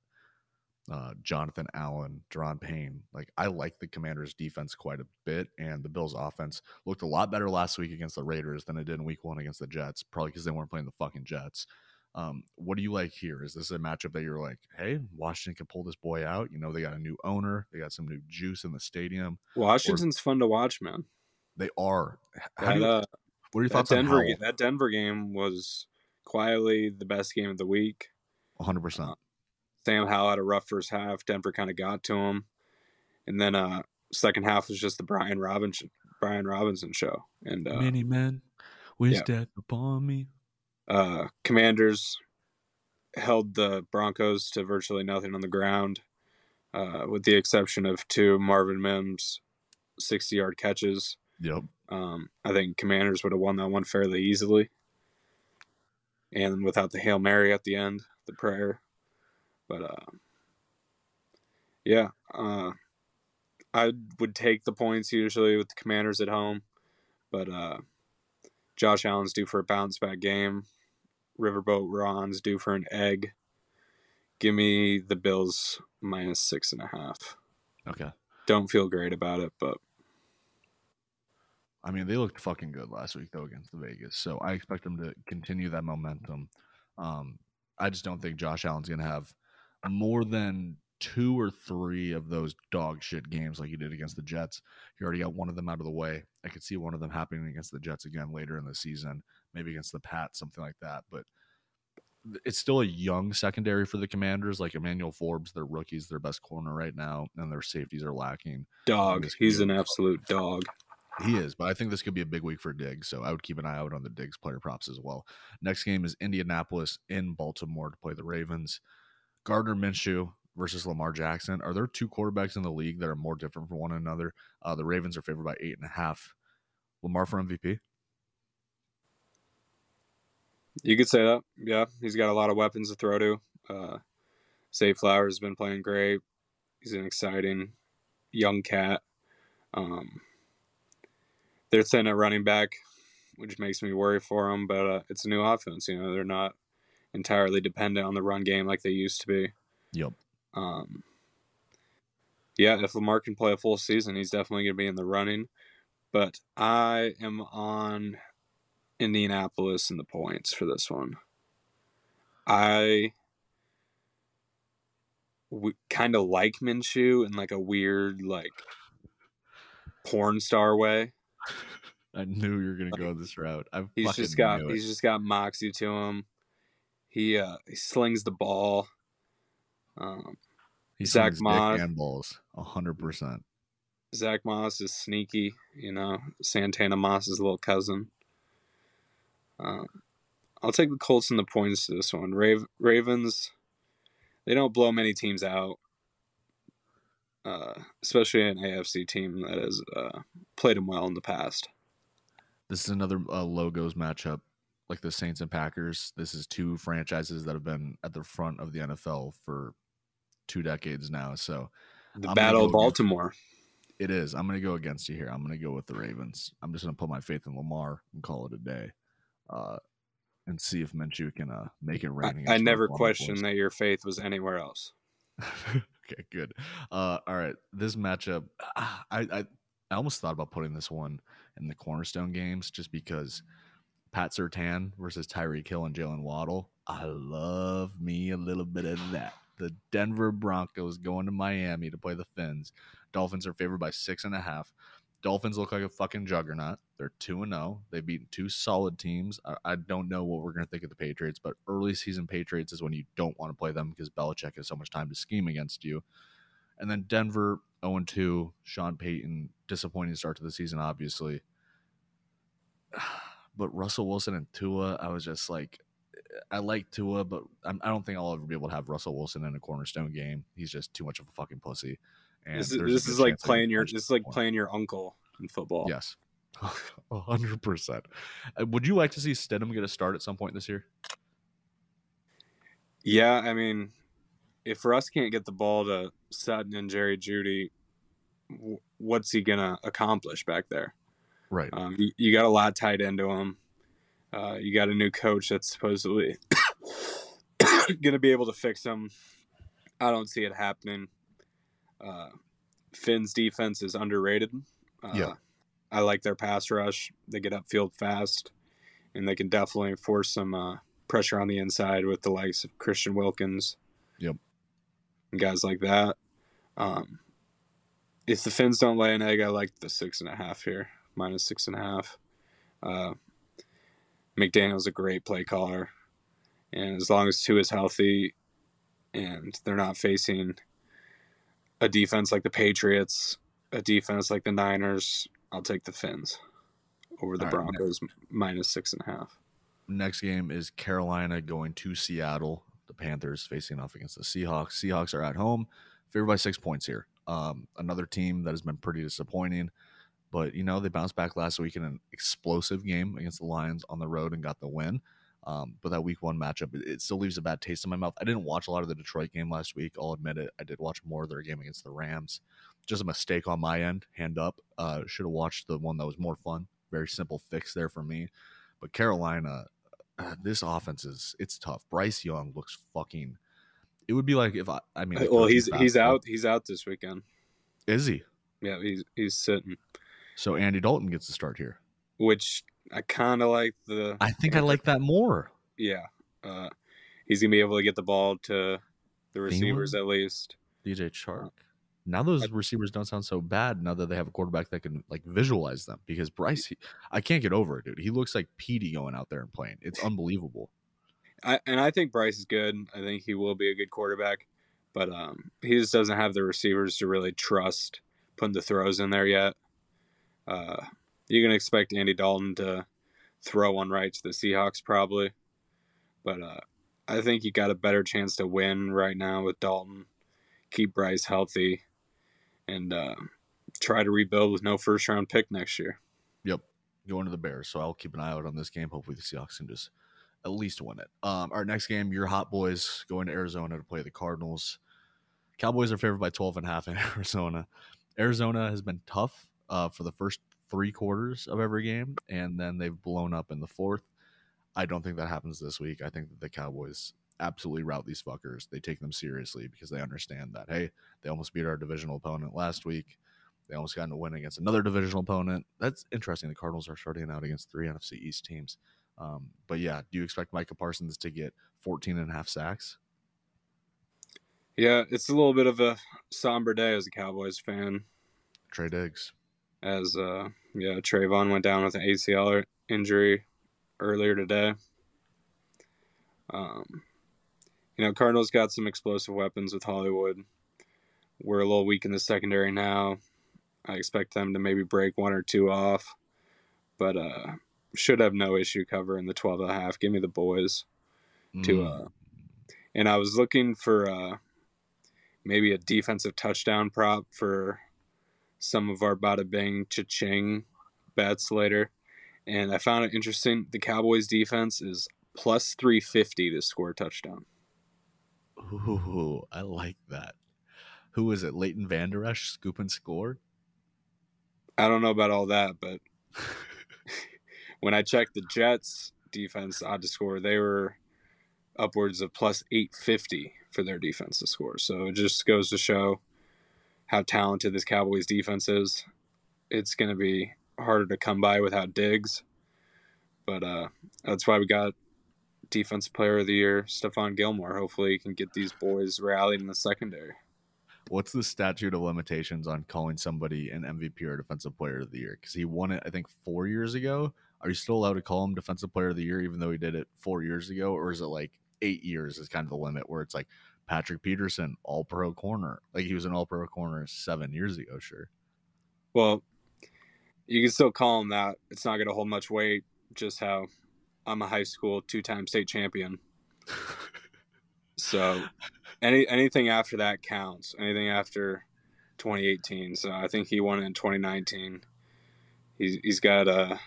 uh, Jonathan Allen, Daron Payne. Like I like the Commanders' defense quite a bit, and the Bills' offense looked a lot better last week against the Raiders than it did in Week One against the Jets. Probably because they weren't playing the fucking Jets. Um, what do you like here? Is this a matchup that you're like, hey, Washington can pull this boy out? You know, they got a new owner, they got some new juice in the stadium. Washington's fun to watch, man. They are. How That, do you, uh, what are your thoughts on Denver Howell? that Denver game was quietly the best game of the week. 100. percent Sam Howell had a rough first half. Denver kind of got to him, and then uh second half was just the Brian Robinson Brian Robinson show. And uh, Many men wish yeah. death upon me. uh, Commanders held the Broncos to virtually nothing on the ground, uh, with the exception of two Marvin Mims sixty yard catches. Yep. Um, I think Commanders would have won that one fairly easily, and without the hail mary at the end, the prayer. But uh, yeah, uh, I would take the points usually with the Commanders at home, but uh, Josh Allen's due for a bounce back game. Riverboat Ron's due for an egg. Give me the Bills minus six and a half. Okay. Don't feel great about it, but I mean, they looked fucking good last week though against the Vegas, so I expect them to continue that momentum. Um, I just don't think Josh Allen's gonna have more than two or three of those dog shit games like he did against the Jets. He already got one of them out of the way. I could see one of them happening against the Jets again later in the season, maybe against the Pats, something like that. But it's still a young secondary for the Commanders. Like Emmanuel Forbes, their rookies, their best corner right now, and their safeties are lacking. dog. He's an absolute dog. He is, but I think this could be a big week for Diggs, so I would keep an eye out on the Diggs player props as well. Next game is Indianapolis in Baltimore to play the Ravens. Gardner Minshew versus Lamar Jackson. Are there two quarterbacks in the league that are more different from one another? Uh, the Ravens are favored by eight and a half. Lamar for MVP. You could say that. Yeah, he's got a lot of weapons to throw to. Uh, Zay Flowers has been playing great. He's an exciting young cat. Um, they're thin at running back, which makes me worry for them. But uh, it's a new offense. You know, they're not entirely dependent on the run game like they used to be. Yep. Um, yeah, if Lamar can play a full season, he's definitely going to be in the running. But I am on Indianapolis in the points for this one. I w- kind of like Minshew in like a weird, like porn star way. I knew you were gonna go this route. I He's just got he's just got moxie to him. He uh he slings the ball. Um, He Zach Moss. and balls, hundred percent. Zach Moss is sneaky, you know. Santana Moss's little cousin. Um, I'll take the Colts and the points to this one. Rav- Ravens, they don't blow many teams out, uh, especially an AFC team that has uh, played them well in the past. This is another uh, logos matchup, like the Saints and Packers. This is two franchises that have been at the front of the NFL for two decades now. So The I'm Battle of against- Baltimore. it is. I'm going to go against you here. I'm going to go with the Ravens. I'm just going to put my faith in Lamar and call it a day, uh, and see if Minshew can uh, make it I, rain. I against never questioned that your faith was anywhere else. okay, good. Uh, all right, this matchup, I, I I almost thought about putting this one in the cornerstone games just because Pat Surtain versus Tyreek Hill and Jaylen Waddle. I love me a little bit of that. The Denver Broncos going to Miami to play the Fins. Dolphins are favored by six and a half. Dolphins look like a fucking juggernaut. They're two and zero. They've beaten two solid teams. I, I don't know what we're gonna think of the Patriots, but early season Patriots is when you don't want to play them because Belichick has so much time to scheme against you. And then Denver 0 2. Sean Payton, disappointing start to the season, obviously. But Russell Wilson and Tua, I was just like, I like Tua, but I'm, I don't think I'll ever be able to have Russell Wilson in a cornerstone game. He's just too much of a fucking pussy. And This is, this is like chance I get playing your this is like playing your uncle in football. Yes. A hundred percent. Uh, Would you like to see Stidham get a start at some point this year? Yeah, I mean, if Russ can't get the ball to Sutton and Jerry Jeudy, what's he gonna accomplish back there? Right. Um, you, you got a lot tied into him. Uh, you got a new coach that's supposedly gonna be able to fix him. I don't see it happening. Uh, Finn's defense is underrated. Uh, Yeah. I like their pass rush. They get upfield fast, and they can definitely force some uh, pressure on the inside with the likes of Christian Wilkins. Yep. And guys like that. Um, if the Fins don't lay an egg, I like the six and a half here, minus six and a half. Uh, McDaniel's a great play caller, and as long as Tua is healthy, and they're not facing a defense like the Patriots, a defense like the Niners, I'll take the Fins over the right, Broncos minus six and a half. Next game is Carolina going to Seattle. The Panthers facing off against the Seahawks. Seahawks are at home, favored by six points here. Um, another team that has been pretty disappointing, but you know they bounced back last week in an explosive game against the Lions on the road and got the win. Um, but that week one matchup, it, it still leaves a bad taste in my mouth. I didn't watch a lot of the Detroit game last week. I'll admit it. I did watch more of their game against the Rams. Just a mistake on my end. Hand up. Uh, should have watched the one that was more fun. Very simple fix there for me. But Carolina, uh, this offense is it's tough. Bryce Young looks fucking. It would be like if I. I mean, well, he's he's out. He's out this weekend. Is he? Yeah, he's he's sitting. So Andy Dalton gets to start here. Which I kind of like the. I think I like that more. Yeah, uh, he's gonna be able to get the ball to the receivers at least. DJ Chark. Now those receivers don't sound so bad now that they have a quarterback that can like visualize them. Because Bryce, he, I can't get over it, dude. He looks like Petey going out there and playing. It's unbelievable. I, and I think Bryce is good. I think he will be a good quarterback, but um, he just doesn't have the receivers to really trust putting the throws in there yet. Uh, you can expect Andy Dalton to throw one right to the Seahawks probably, but uh, I think you got a better chance to win right now with Dalton. Keep Bryce healthy, and uh, try to rebuild with no first round pick next year. Yep, going to the Bears. So I'll keep an eye out on this game. Hopefully the Seahawks can just at least win it. Um, our next game, your Hot Boys going to Arizona to play the Cardinals. Cowboys are favored by 12 and a half in Arizona. Arizona has been tough uh, for the first three quarters of every game, and then they've blown up in the fourth. I don't think that happens this week. I think that the Cowboys absolutely route these fuckers. They take them seriously because they understand that, hey, they almost beat our divisional opponent last week. They almost got a win against another divisional opponent. That's interesting. The Cardinals are starting out against three NFC East teams. Um, but yeah, do you expect Micah Parsons to get 14 and a half sacks? Yeah, it's a little bit of a somber day as a Cowboys fan. Trey Diggs. As uh yeah, Trevon went down with an ACL injury earlier today. Um you know, Cardinals got some explosive weapons with Hollywood. We're a little weak in the secondary now. I expect them to maybe break one or two off, but uh, should have no issue covering the 12 and a half. Give me the boys mm. to uh, and I was looking for uh, maybe a defensive touchdown prop for some of our bada bing cha-ching bets later. And I found it interesting. The Cowboys defense is plus 350 to score a touchdown. Ooh, I like that. Who is it? Leighton Vander Esch scoop and score? I don't know about all that, but when I checked the Jets defense odd to score, they were upwards of plus 850 for their defense to score. So it just goes to show how talented this Cowboys defense is. It's going to be harder to come by without Diggs. But uh, that's why we got Defensive Player of the Year, Stephon Gilmore. Hopefully, he can get these boys rallied in the secondary. What's the statute of limitations on calling somebody an MVP or Defensive Player of the Year? Because he won it, I think, four years ago. Are you still allowed to call him Defensive Player of the Year, even though he did it four years ago, or is it like eight years is kind of the limit where it's like Patrick Peterson, All Pro corner, like he was an All Pro corner seven years ago? Sure. Well, you can still call him that. It's not going to hold much weight. Just how I'm a high school two-time state champion. so any anything after that counts. Anything after 2018. So I think he won it in 2019. He's he's got a.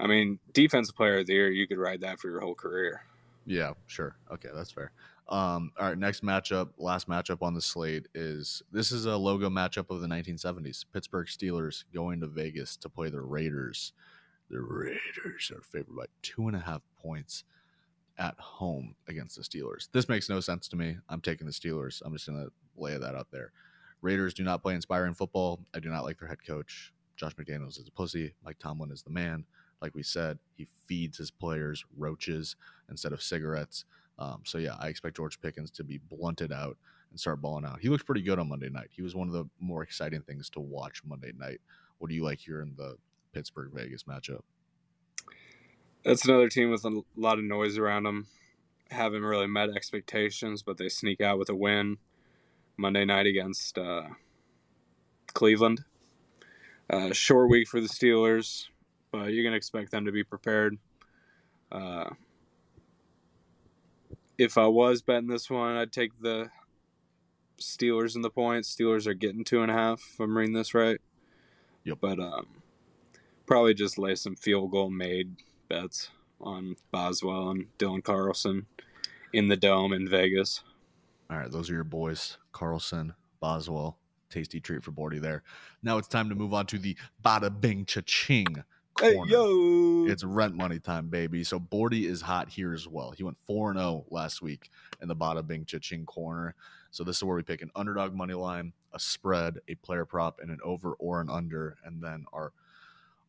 I mean, defensive player of the year. You could ride that for your whole career. Yeah, sure. Okay, that's fair. Um, all right, next matchup, last matchup on the slate is this is a logo matchup of the 1970s. Pittsburgh Steelers going to Vegas to play the Raiders. The Raiders are favored by two and a half points at home against the Steelers. This makes no sense to me. I'm taking the Steelers. I'm just going to lay that out there. Raiders do not play inspiring football. I do not like their head coach. Josh McDaniels is a pussy. Mike Tomlin is the man. Like we said, he feeds his players roaches instead of cigarettes. Um, so yeah, I expect George Pickens to be blunted out and start balling out. He looked pretty good on Monday night. He was one of the more exciting things to watch Monday night. What do you like here in the Pittsburgh Vegas matchup? That's another team with a lot of noise around them. Haven't really met expectations, but they sneak out with a win Monday night against uh, Cleveland. Uh, short week for the Steelers, but you can expect them to be prepared. Uh, if I was betting this one, I'd take the Steelers in the points. Steelers are getting two and a half. If I'm reading this right. Yep. But um, probably just lay some field goal made bets on Boswell and Daniel Carlson in the dome in Vegas. All right, those are your boys, Carlson, Boswell. Tasty treat for Bordy there. Now it's time to move on to the Bada Bing Cha-Ching Hey, yo. It's rent money time, baby. So Bordy is hot here as well. He went 4 0 last week in the Bada Bing Cha-Ching corner. So this is where we pick an underdog money line, a spread, a player prop, and an over or an under. And then our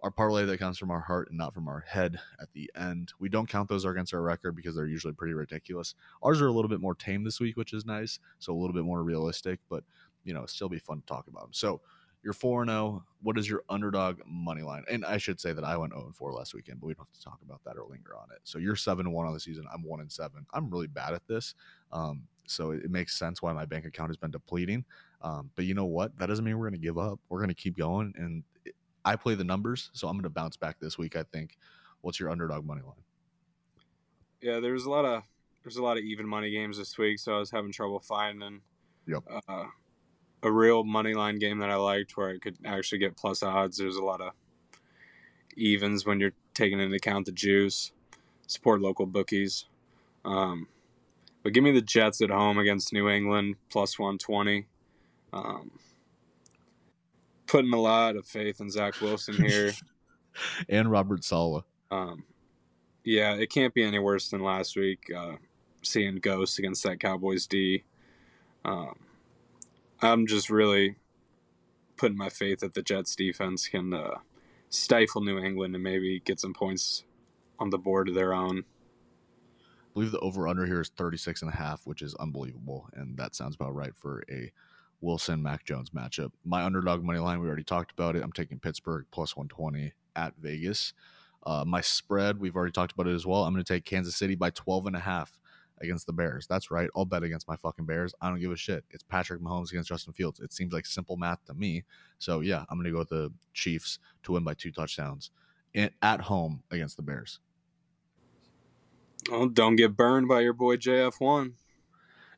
our parlay that comes from our heart and not from our head at the end. We don't count those against our record because they're usually pretty ridiculous. Ours are a little bit more tame this week, which is nice. So a little bit more realistic, but you know, still be fun to talk about them. So you're 4 0. What is your underdog money line? And I should say that I went 0 4 last weekend, but we don't have to talk about that or linger on it. So you're 7 1 on the season. I'm 1 and 7. I'm really bad at this. Um, so it, makes sense why my bank account has been depleting. Um, but you know what? That doesn't mean we're going to give up. We're going to keep going. And I play the numbers, so I'm going to bounce back this week. I think. What's your underdog money line? Yeah, there's a lot of there's a lot of even money games this week, so I was having trouble finding Yep. uh, a real money line game that I liked where I could actually get plus odds. There's a lot of evens when you're taking into account the juice. Support local bookies. Um, but give me the Jets at home against New England plus 120. Um, putting a lot of faith in Zach Wilson here. and Robert Saleh. Um, yeah, it can't be any worse than last week. Uh, seeing ghosts against that Cowboys D. Um, I'm just really putting my faith that the Jets defense can uh, stifle New England and maybe get some points on the board of their own. I believe the over under here is 36 and a half, which is unbelievable. And that sounds about right for a Wilson Mac Jones matchup. My underdog money line, we already talked about it. I'm taking Pittsburgh plus 120 at Vegas. Uh, my spread, we've already talked about it as well. I'm going to take Kansas City by 12 and a half against the Bears. That's right. I'll bet against my fucking Bears. I don't give a shit. It's Patrick Mahomes against Justin Fields. It seems like simple math to me. So yeah, I'm going to go with the Chiefs to win by two touchdowns in, at home against the Bears. Well, don't get burned by your boy JF1.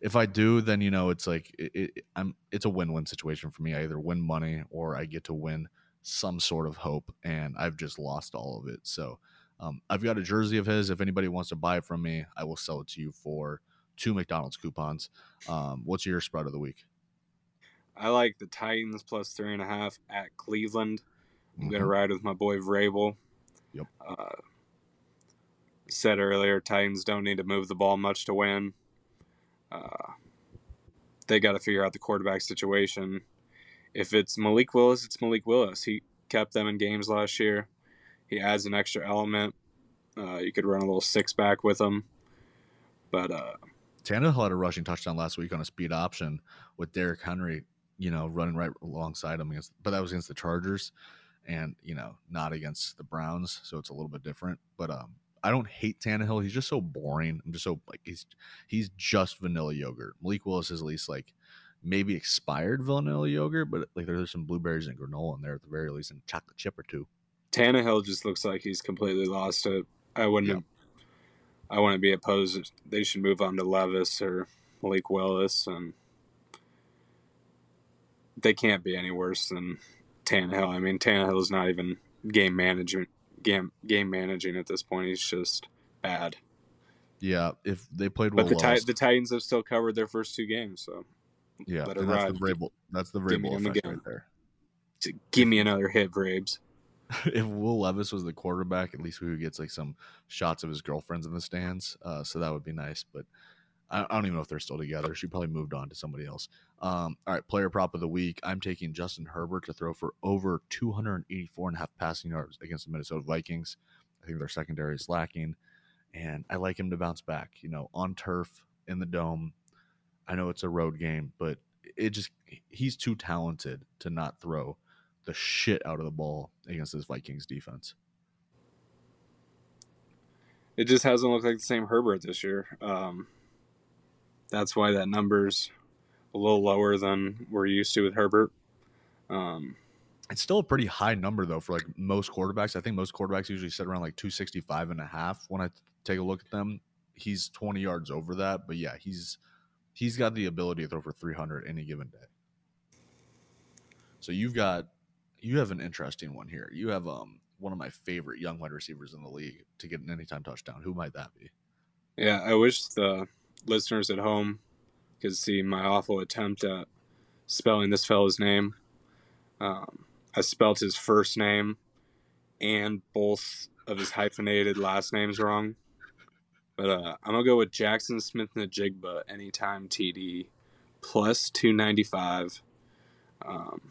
If I do, then you know it's like it, it, I'm. It's a win-win situation for me. I either win money or I get to win some sort of hope, and I've just lost all of it. So um, I've got a jersey of his. If anybody wants to buy it from me, I will sell it to you for two McDonald's coupons. Um, what's your spread of the week? I like the Titans plus three and a half at Cleveland. I'm Mhm. gonna ride with my boy Vrabel. Yep. Uh, said earlier, Titans don't need to move the ball much to win. Uh, they got to figure out the quarterback situation. If it's Malik Willis, it's Malik Willis. He kept them in games last year. He adds an extra element. Uh, you could run a little six back with him, but uh, Tannehill had a rushing touchdown last week on a speed option with Derrick Henry, you know, running right alongside him against, but that was against the Chargers, and you know, not against the Browns, so it's a little bit different. But um, I don't hate Tannehill. He's just so boring. I'm just so like he's he's just vanilla yogurt. Malik Willis is at least like maybe expired vanilla yogurt, but like there's some blueberries and granola in there at the very least, and chocolate chip or two. Tannehill just looks like he's completely lost it. I wouldn't. Yep. I wouldn't be opposed. They should move on to Levis or Malik Willis, and they can't be any worse than Tannehill. I mean, Tannehill is not even game management game game managing at this point. He's just bad. Yeah, if they played well, But the the Titans have still covered their first two games, so yeah, let it and that's the. Vrabel. That's the Vrabel effect right there. give me another hit, Vrabes. if Will Levis was the quarterback, at least we would get like some shots of his girlfriends in the stands. Uh, so that would be nice. But I, I don't even know if they're still together. She probably moved on to somebody else. Um, all right, player prop of the week. I'm taking Justin Herbert to throw for over 284 and a half passing yards against the Minnesota Vikings. I think their secondary is lacking, and I like him to bounce back. You know, on turf in the dome. I know it's a road game, but it just he's too talented to not throw the shit out of the ball against this Vikings defense. It just hasn't looked like the same Herbert this year. Um, that's why that number's a little lower than we're used to with Herbert. Um, It's still a pretty high number though for like most quarterbacks. I think most quarterbacks usually sit around like 265 and a half when I take a look at them. He's 20 yards over that, but yeah, he's he's got the ability to throw for 300 any given day. So you've got you have an interesting one here. You have um one of my favorite young wide receivers in the league to get an anytime touchdown. Who might that be? yeah, I wish the listeners at home could see my awful attempt at spelling this fellow's name. Um, I spelt his first name and both of his hyphenated last names wrong. But uh, I'm gonna go with Jaxon Smith-Njigba anytime TD plus 295. Um,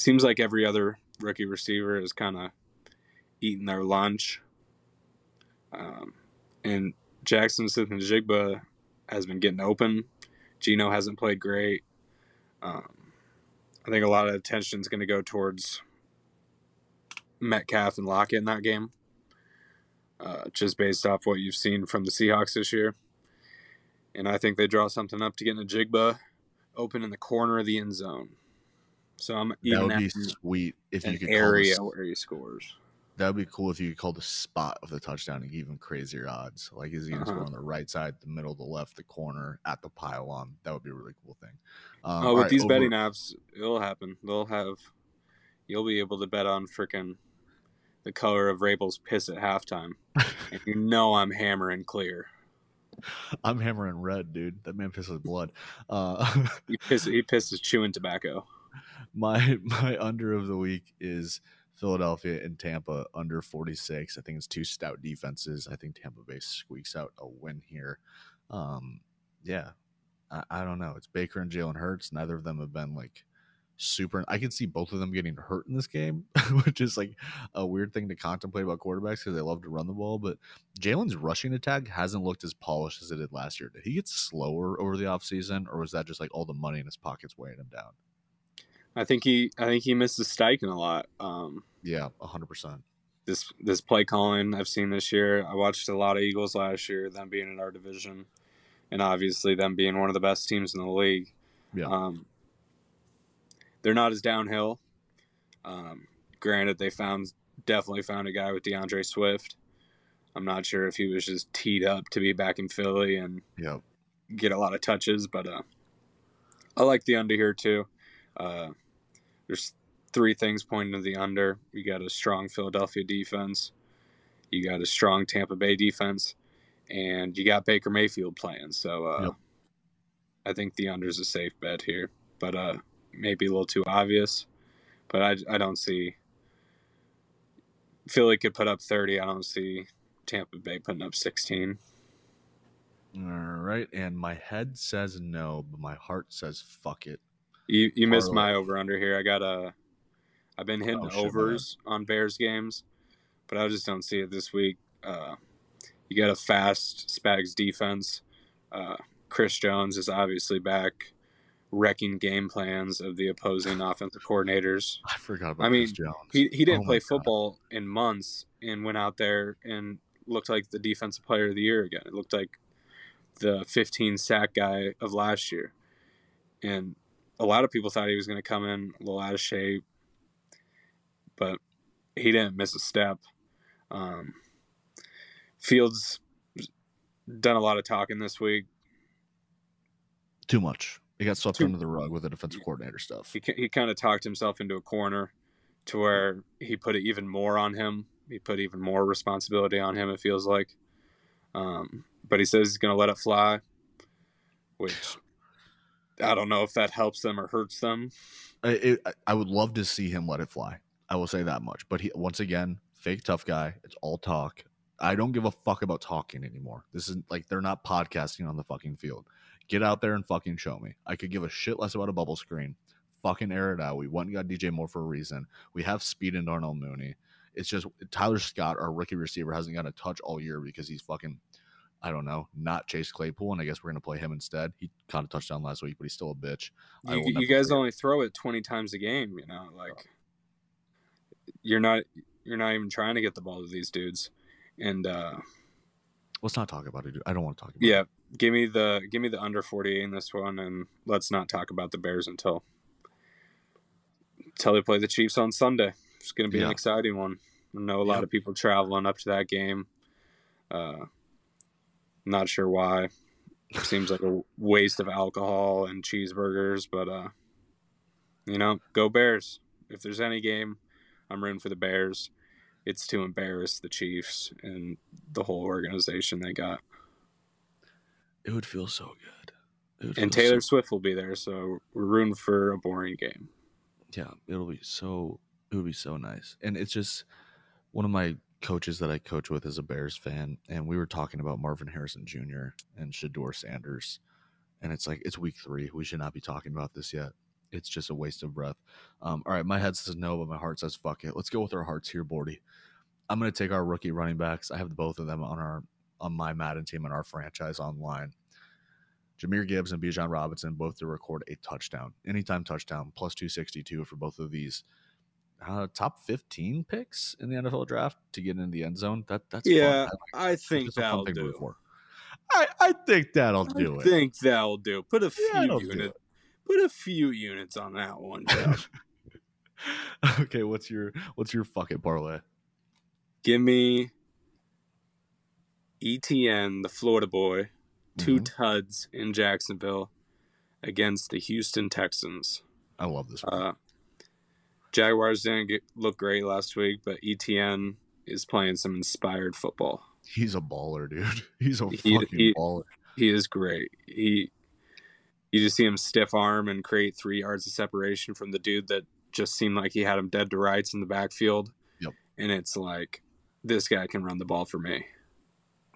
seems like every other rookie receiver is kind of eating their lunch. Um, and Jaxon Smith-Njigba has been getting open. Gino hasn't played great. Um, I think a lot of attention is going to go towards Metcalf and Lockett in that game, uh, just based off what you've seen from the Seahawks this year. And I think they draw something up to get Njigba open in the corner of the end zone. So I'm that even would be sweet if you could area call where he scores. That would be cool if you could call the spot of the touchdown and give even crazier odds. Like, is he going to Uh-huh. score on the right side, the middle, the left, the corner, at the pylon? That would be a really cool thing. Um, Oh, with right, these over- betting apps, it'll happen. They'll have, you'll be able to bet on freaking the color of Vrabel's piss at halftime, and you know I'm hammering clear. I'm hammering red, dude. That man pisses blood. Uh, He piss, he pisses chewing tobacco. My my under of the week is Philadelphia and Tampa under 46. I think it's two stout defenses. I think Tampa Bay squeaks out a win here. Um, yeah, I, I don't know. It's Baker and Jalen Hurts. Neither of them have been like super. I can see both of them getting hurt in this game, which is like a weird thing to contemplate about quarterbacks because they love to run the ball. But Jalen's rushing attack hasn't looked as polished as it did last year. Did he get slower over the offseason, or was that just like all the money in his pockets weighing him down? I think he, I think he misses Steichen a lot. Um, Yeah, 100%. this this play calling I've seen this year. I watched a lot of Eagles last year, them being in our division, and obviously them being one of the best teams in the league. Yeah. Um, they're not as downhill. Um, granted, they found definitely found a guy with D'Andre Swift. I'm not sure if he was just teed up to be back in Philly and Yep. get a lot of touches, but uh, I like the under here too. Uh, there's three things pointing to the under. You got a strong Philadelphia defense, you got a strong Tampa Bay defense, and you got Baker Mayfield playing. So uh, Yep. I think the under is a safe bet here, but uh, maybe a little too obvious. But I, I don't see Philly could put up 30. I don't see Tampa Bay putting up 16. All right. And my head says no, but my heart says fuck it. You you missed my over under here. I got a. I've been hitting Oh, shit, overs on Bears games, but I just don't see it this week. Uh, you got a fast Spags defense. Uh, Chris Jones is obviously back, wrecking game plans of the opposing offensive coordinators. I forgot about I mean, Chris Jones. He he didn't Oh play God. football in months and went out there and looked like the defensive player of the year again. It looked like the 15 sack guy of last year. And a lot of people thought he was going to come in a little out of shape, but he didn't miss a step. Um, Fields done a lot of talking this week. Too much. He got swept Too- under the rug with the defensive coordinator stuff. He, he kind of talked himself into a corner to where he put it even more on him. He put even more responsibility on him, it feels like. Um, but he says he's going to let it fly, which I don't know if that helps them or hurts them. I, it, I- would love to see him let it fly. I will say that much. But he once again, fake tough guy. It's all talk. I don't give a fuck about talking anymore. This is like they're not podcasting on the fucking field. Get out there and fucking show me. I could give a shit less about a bubble screen. Fucking air it out. We went and got DJ Moore for a reason. We have speed in Darnell Mooney. It's just Tyler Scott, our rookie receiver, hasn't got a touch all year because he's fucking, I don't know, not Chase Claypool. And I guess we're gonna play him instead. He caught a touchdown last week, but he's still a bitch. You, you guys forget. only throw it 20 times a game, you know, like you're not you're not even trying to get the ball to these dudes. And uh Let's not talk about it. dude. I don't want to talk about yeah, it. Yeah. Give me the give me the under 48 in this one and let's not talk about the Bears until until they play the Chiefs on Sunday. It's going to be an exciting one. I know a lot of people traveling up to that game. Uh not sure why. Seems like a waste of alcohol and cheeseburgers, but uh you know, go Bears. If there's any game I'm rooting for the Bears, it's to embarrass the Chiefs and the whole organization they got. It would feel so good. And Taylor so- Swift will be there, so we're rooting for a boring game. yeah, it'll be so. It would be so nice. And it's just one of my coaches that I coach with is a Bears fan, and we were talking about Marvin Harrison Jr. and Shedeur Sanders, and it's like it's week three. We should not be talking about this yet. It's just a waste of breath. Um, all right, my head says no, but my heart says fuck it. Let's go with our hearts here, Bordy. I'm gonna take our rookie running backs. I have both of them on our on my Madden team and our franchise online. Jahmyr Gibbs and Bijan Robinson both to record a touchdown, anytime touchdown, plus 262 for both of these. Uh, top 15 picks in the NFL draft to get in the end zone. That that's fun. I like I think just a fun that'll thing to root do. for. I, I think that'll do I think that'll do. Put a few That'll units. Put a few units on that one, okay, what's your what's your fuck it parlay? Give me ETN, the Florida boy, 2 Mhm. tuds in Jacksonville against the Houston Texans. I love this. one. Uh, Jaguars didn't get, look great last week, but ETN is playing some inspired football. He's a baller, dude. He's a he- fucking he- baller. He is great. He, you just see him stiff arm and create three yards of separation from the dude that just seemed like he had him dead to rights in the backfield. Yep. And it's like, this guy can run the ball for me.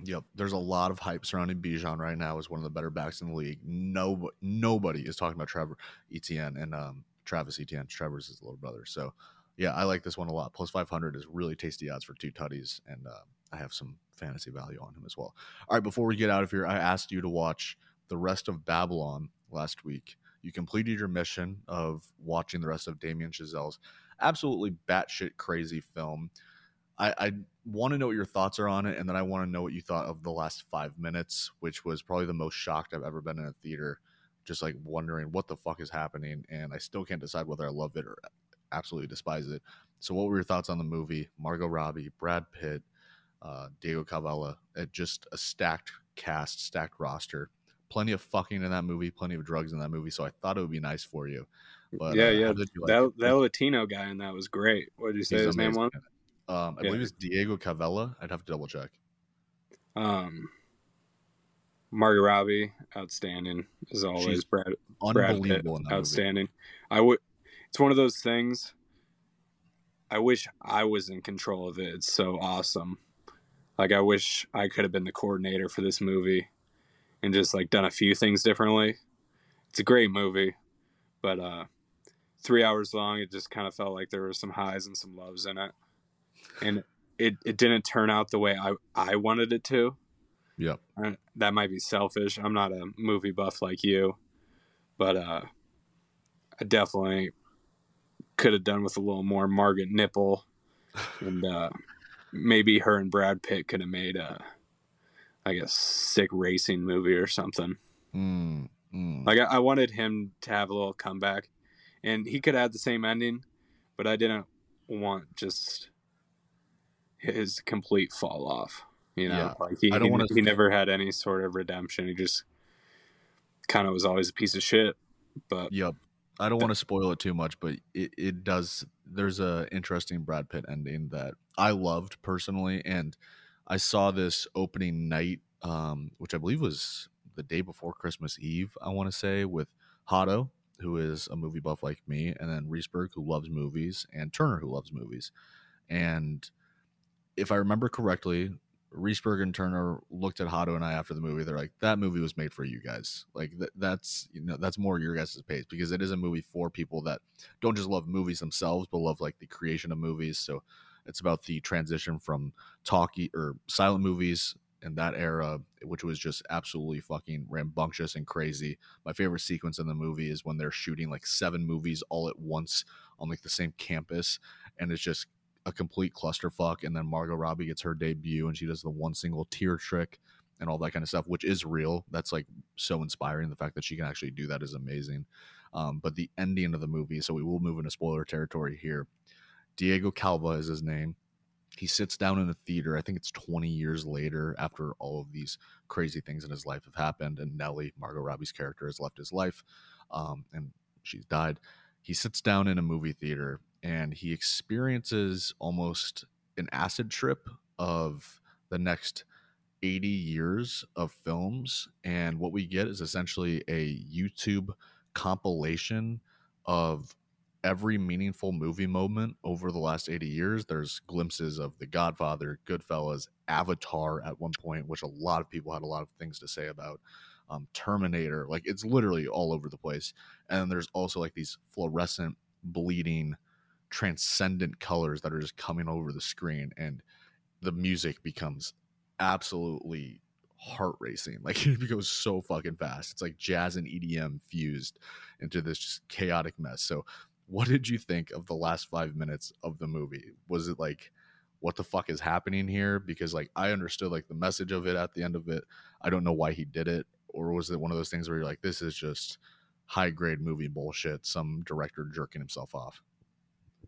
Yep. There's a lot of hype surrounding Bijan right now as one of the better backs in the league. No, nobody is talking about Trevor Etienne and um, Travis Etienne. Trevor's his little brother. So, yeah, I like this one a lot. Plus 500 is really tasty odds for two tutties, and uh, I have some fantasy value on him as well. All right, before we get out of here, I asked you to watch the rest of Babylon last week. You completed your mission of watching the rest of Damien Chazelle's absolutely batshit crazy film. I, I want to know what your thoughts are on it, and then I want to know what you thought of the last five minutes, which was probably the most shocked I've ever been in a theater. Just like wondering what the fuck is happening, and I still can't decide whether I love it or absolutely despise it. So, what were your thoughts on the movie? Margot Robbie, Brad Pitt, uh, Diego Cavalla, uh, just a stacked cast, stacked roster. Plenty of fucking in that movie, plenty of drugs in that movie. So I thought it would be nice for you. But yeah, uh, yeah. you like that that Latino guy in that was great. What did you say He's his name was? Um, I Yeah. believe it's Diego Cavella. I'd have to double check. Um, Margot Robbie, outstanding as always. She's Brad Brad Pitt, Unbelievable in that movie. outstanding. I would. It's one of those things. I wish I was in control of it. It's so awesome. Like I wish I could have been the coordinator for this movie, and just like done a few things differently. It's a great movie, but uh, three hours long. It just kind of felt like there were some highs and some lows in it, and it it didn't turn out the way I I wanted it to. Yep. I- that might be selfish. I'm not a movie buff like you, but uh, I definitely could have done with a little more Margaret Nipple, and uh, maybe her and Brad Pitt could have made a like a sick racing movie or something. Mm, mm. Like I, I wanted him to have a little comeback, and he could have had the same ending, but I didn't want just his complete fall off. You know, Yeah. like he I don't he, wanna- he never had any sort of redemption. He just kind of was always a piece of shit. But Yep. I don't want to spoil it too much, but it, it does. There's a interesting Brad Pitt ending that I loved personally, and I saw this opening night, um, which I believe was the day before Christmas Eve. I want to say with Hotto, who is a movie buff like me, and then Reesberg, who loves movies, and Turner, who loves movies. And if I remember correctly, Reesberg and Turner looked at Hotto and I after the movie. They're like, "That movie was made for you guys. Like th- that's you know that's more your guys' pace because it is a movie for people that don't just love movies themselves, but love like the creation of movies. So it's about the transition from talkie or silent movies in that era, which was just absolutely fucking rambunctious and crazy. My favorite sequence in the movie is when they're shooting like seven movies all at once on like the same campus, and it's just a complete clusterfuck. And then Margot Robbie gets her debut and she does the one single tear trick and all that kind of stuff, which is real. That's like so inspiring. The fact that she can actually do that is amazing. Um, but the ending of the movie, so we will move into spoiler territory here. Diego Calva is his name. He sits down in a theater. I think it's 20 years later after all of these crazy things in his life have happened. And Nellie, Margot Robbie's character, has left his life um, and she's died. He sits down in a movie theater and he experiences almost an acid trip of the next 80 years of films. And what we get is essentially a YouTube compilation of every meaningful movie moment over the last 80 years. There's glimpses of The Godfather, Goodfellas, Avatar at one point, which a lot of people had a lot of things to say about. Um, Terminator, like it's literally all over the place. And there's also like these fluorescent, bleeding, transcendent colors that are just coming over the screen. And the music becomes absolutely heart racing. Like it goes so fucking fast. It's like jazz and EDM fused into this just chaotic mess. So, what did you think of the last five minutes of the movie? Was it like, what the fuck is happening here? Because like I understood like the message of it at the end of it. I don't know why he did it, or was it one of those things where you're like, this is just high grade movie bullshit? Some director jerking himself off.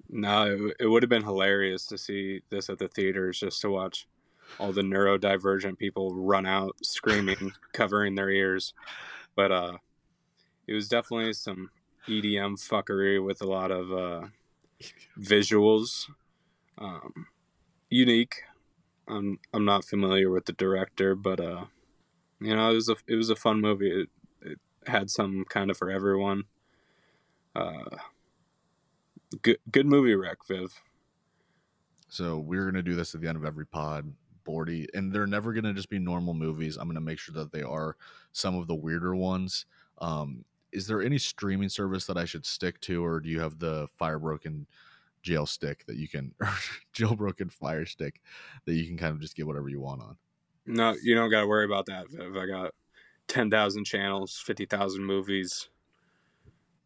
No, it, it would have been hilarious to see this at the theaters just to watch all the neurodivergent people run out screaming, covering their ears. But uh, it was definitely some EDM fuckery with a lot of uh, visuals. Um, unique. I'm I'm not familiar with the director, but uh, you know, it was a it was a fun movie. It, it had some kind of for everyone. Uh, good good movie rec, Viv. So we're gonna do this at the end of every pod, Bordy, and they're never gonna just be normal movies. I'm gonna make sure that they are some of the weirder ones. Um, is there any streaming service that I should stick to, or do you have the Firebroken jail stick that you can, or jailbroken Fire Stick that you can kind of just get whatever you want on? No, you don't got to worry about that, Viv. I got ten thousand channels, fifty thousand movies,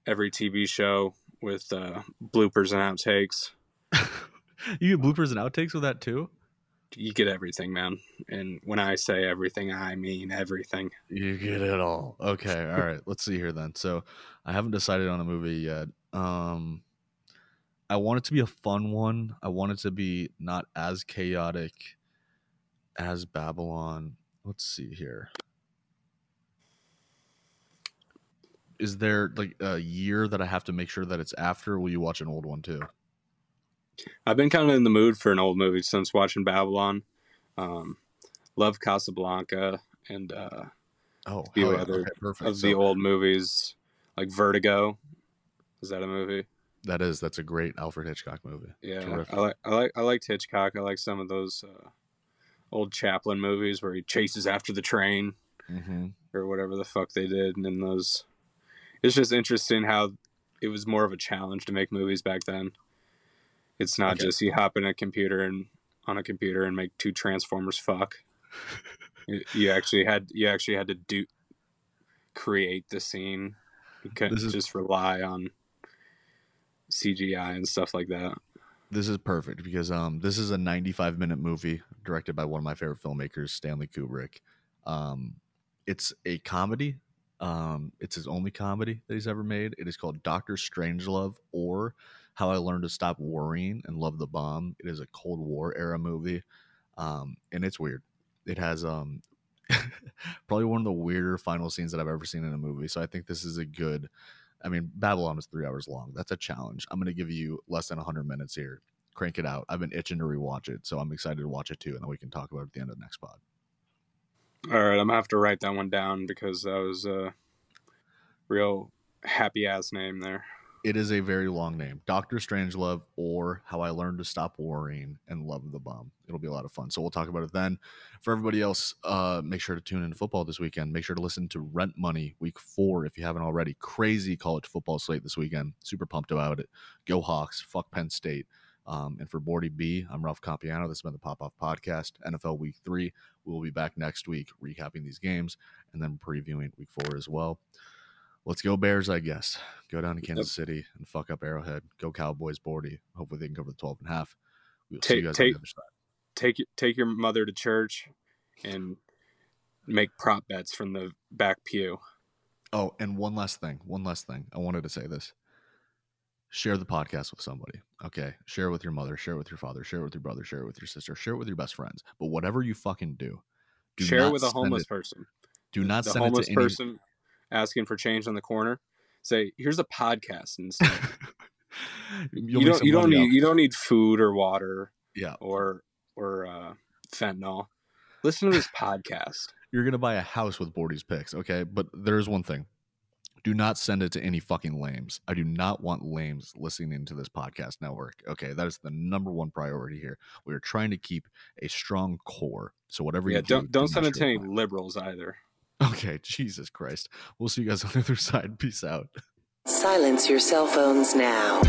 every TV show with uh, bloopers and outtakes. you get bloopers and outtakes with that too. You get everything, man. And when I say everything, I mean everything. You get it all. Okay, all right. Let's see here then. So, I haven't decided on a movie yet. Um, I want it to be a fun one. I want it to be not as chaotic as Babylon. Let's see here. Is there like a year that I have to make sure that it's after? Will you watch an old one too? I've been kind of in the mood for an old movie since watching Babylon. Um, love Casablanca and uh, Oh, a few yeah. other Okay, of So the old movies like Vertigo. Is that a movie? that is that's a great Alfred Hitchcock movie. Yeah, Terrific. I like I like I liked Hitchcock. I like some of those uh, old Chaplin movies where he chases after the train Mm-hmm. or whatever the fuck they did. And in those, it's just interesting how it was more of a challenge to make movies back then. It's not Okay. just you hop in a computer and on a computer and make two transformers fuck. you, actually had you actually had to do create the scene. You couldn't is- just rely on CGI and stuff like that. This is perfect because um this is a 95 minute movie directed by one of my favorite filmmakers, Stanley Kubrick. Um it's a comedy. Um it's his only comedy that he's ever made. It is called Doctor Strangelove or How I Learned to Stop Worrying and Love the Bomb. It is a Cold War era movie. Um and it's weird. It has um probably one of the weirder final scenes that I've ever seen in a movie. So I think this is a good I mean, Babylon is three hours long. That's a challenge. I'm going to give you less than 100 minutes here. Crank it out. I've been itching to rewatch it, so I'm excited to watch it too, and then we can talk about it at the end of the next pod. All right, I'm gonna have to write that one down because that was a real happy ass name there. It is a very long name Doctor Strangelove or How I Learned to Stop Worrying and Love the Bomb. It'll be a lot of fun. So we'll talk about it then. For everybody else, uh, make sure to tune in to football this weekend. Make sure to listen to Rent Money week four if you haven't already. Crazy college football slate this weekend. Super pumped about it. Go Hawks. Fuck Penn State. Um, and for Bordy B, I'm Ralph Compiano. This has been the Pop Off Podcast, NFL Week 3. We'll be back next week recapping these games and then previewing Week 4 as well. Let's go Bears, I guess. Go down to Kansas City and fuck up Arrowhead. Go Cowboys, Bordy. Hopefully they can cover the 12 and a half. We'll see you Take- guys on the other side. Take take your mother to church and make prop bets from the back pew. Oh, and one last thing. One last thing. I wanted to say this. Share the podcast with somebody. Okay. Share it with your mother. Share it with your father. Share it with your brother. Share it with your sister. Share it with your best friends. But whatever you fucking do, do Share not with a homeless it- person. Do not the send homeless it to any. person asking for change on the corner. Say, here's a podcast instead. You don't you don't need you don't need food or water Yeah. or or uh, fentanyl. Listen to this podcast. You're gonna buy a house with Bordy's picks, okay? But there's one thing. Do not send it to any fucking lames. I do not want lames listening to this podcast network. Okay, that is the number one priority here. We are trying to keep a strong core. So whatever Yeah, you do, don't don't send it to any with liberals either. Okay, Jesus Christ. We'll see you guys on the other side. Peace out. Silence your cell phones now.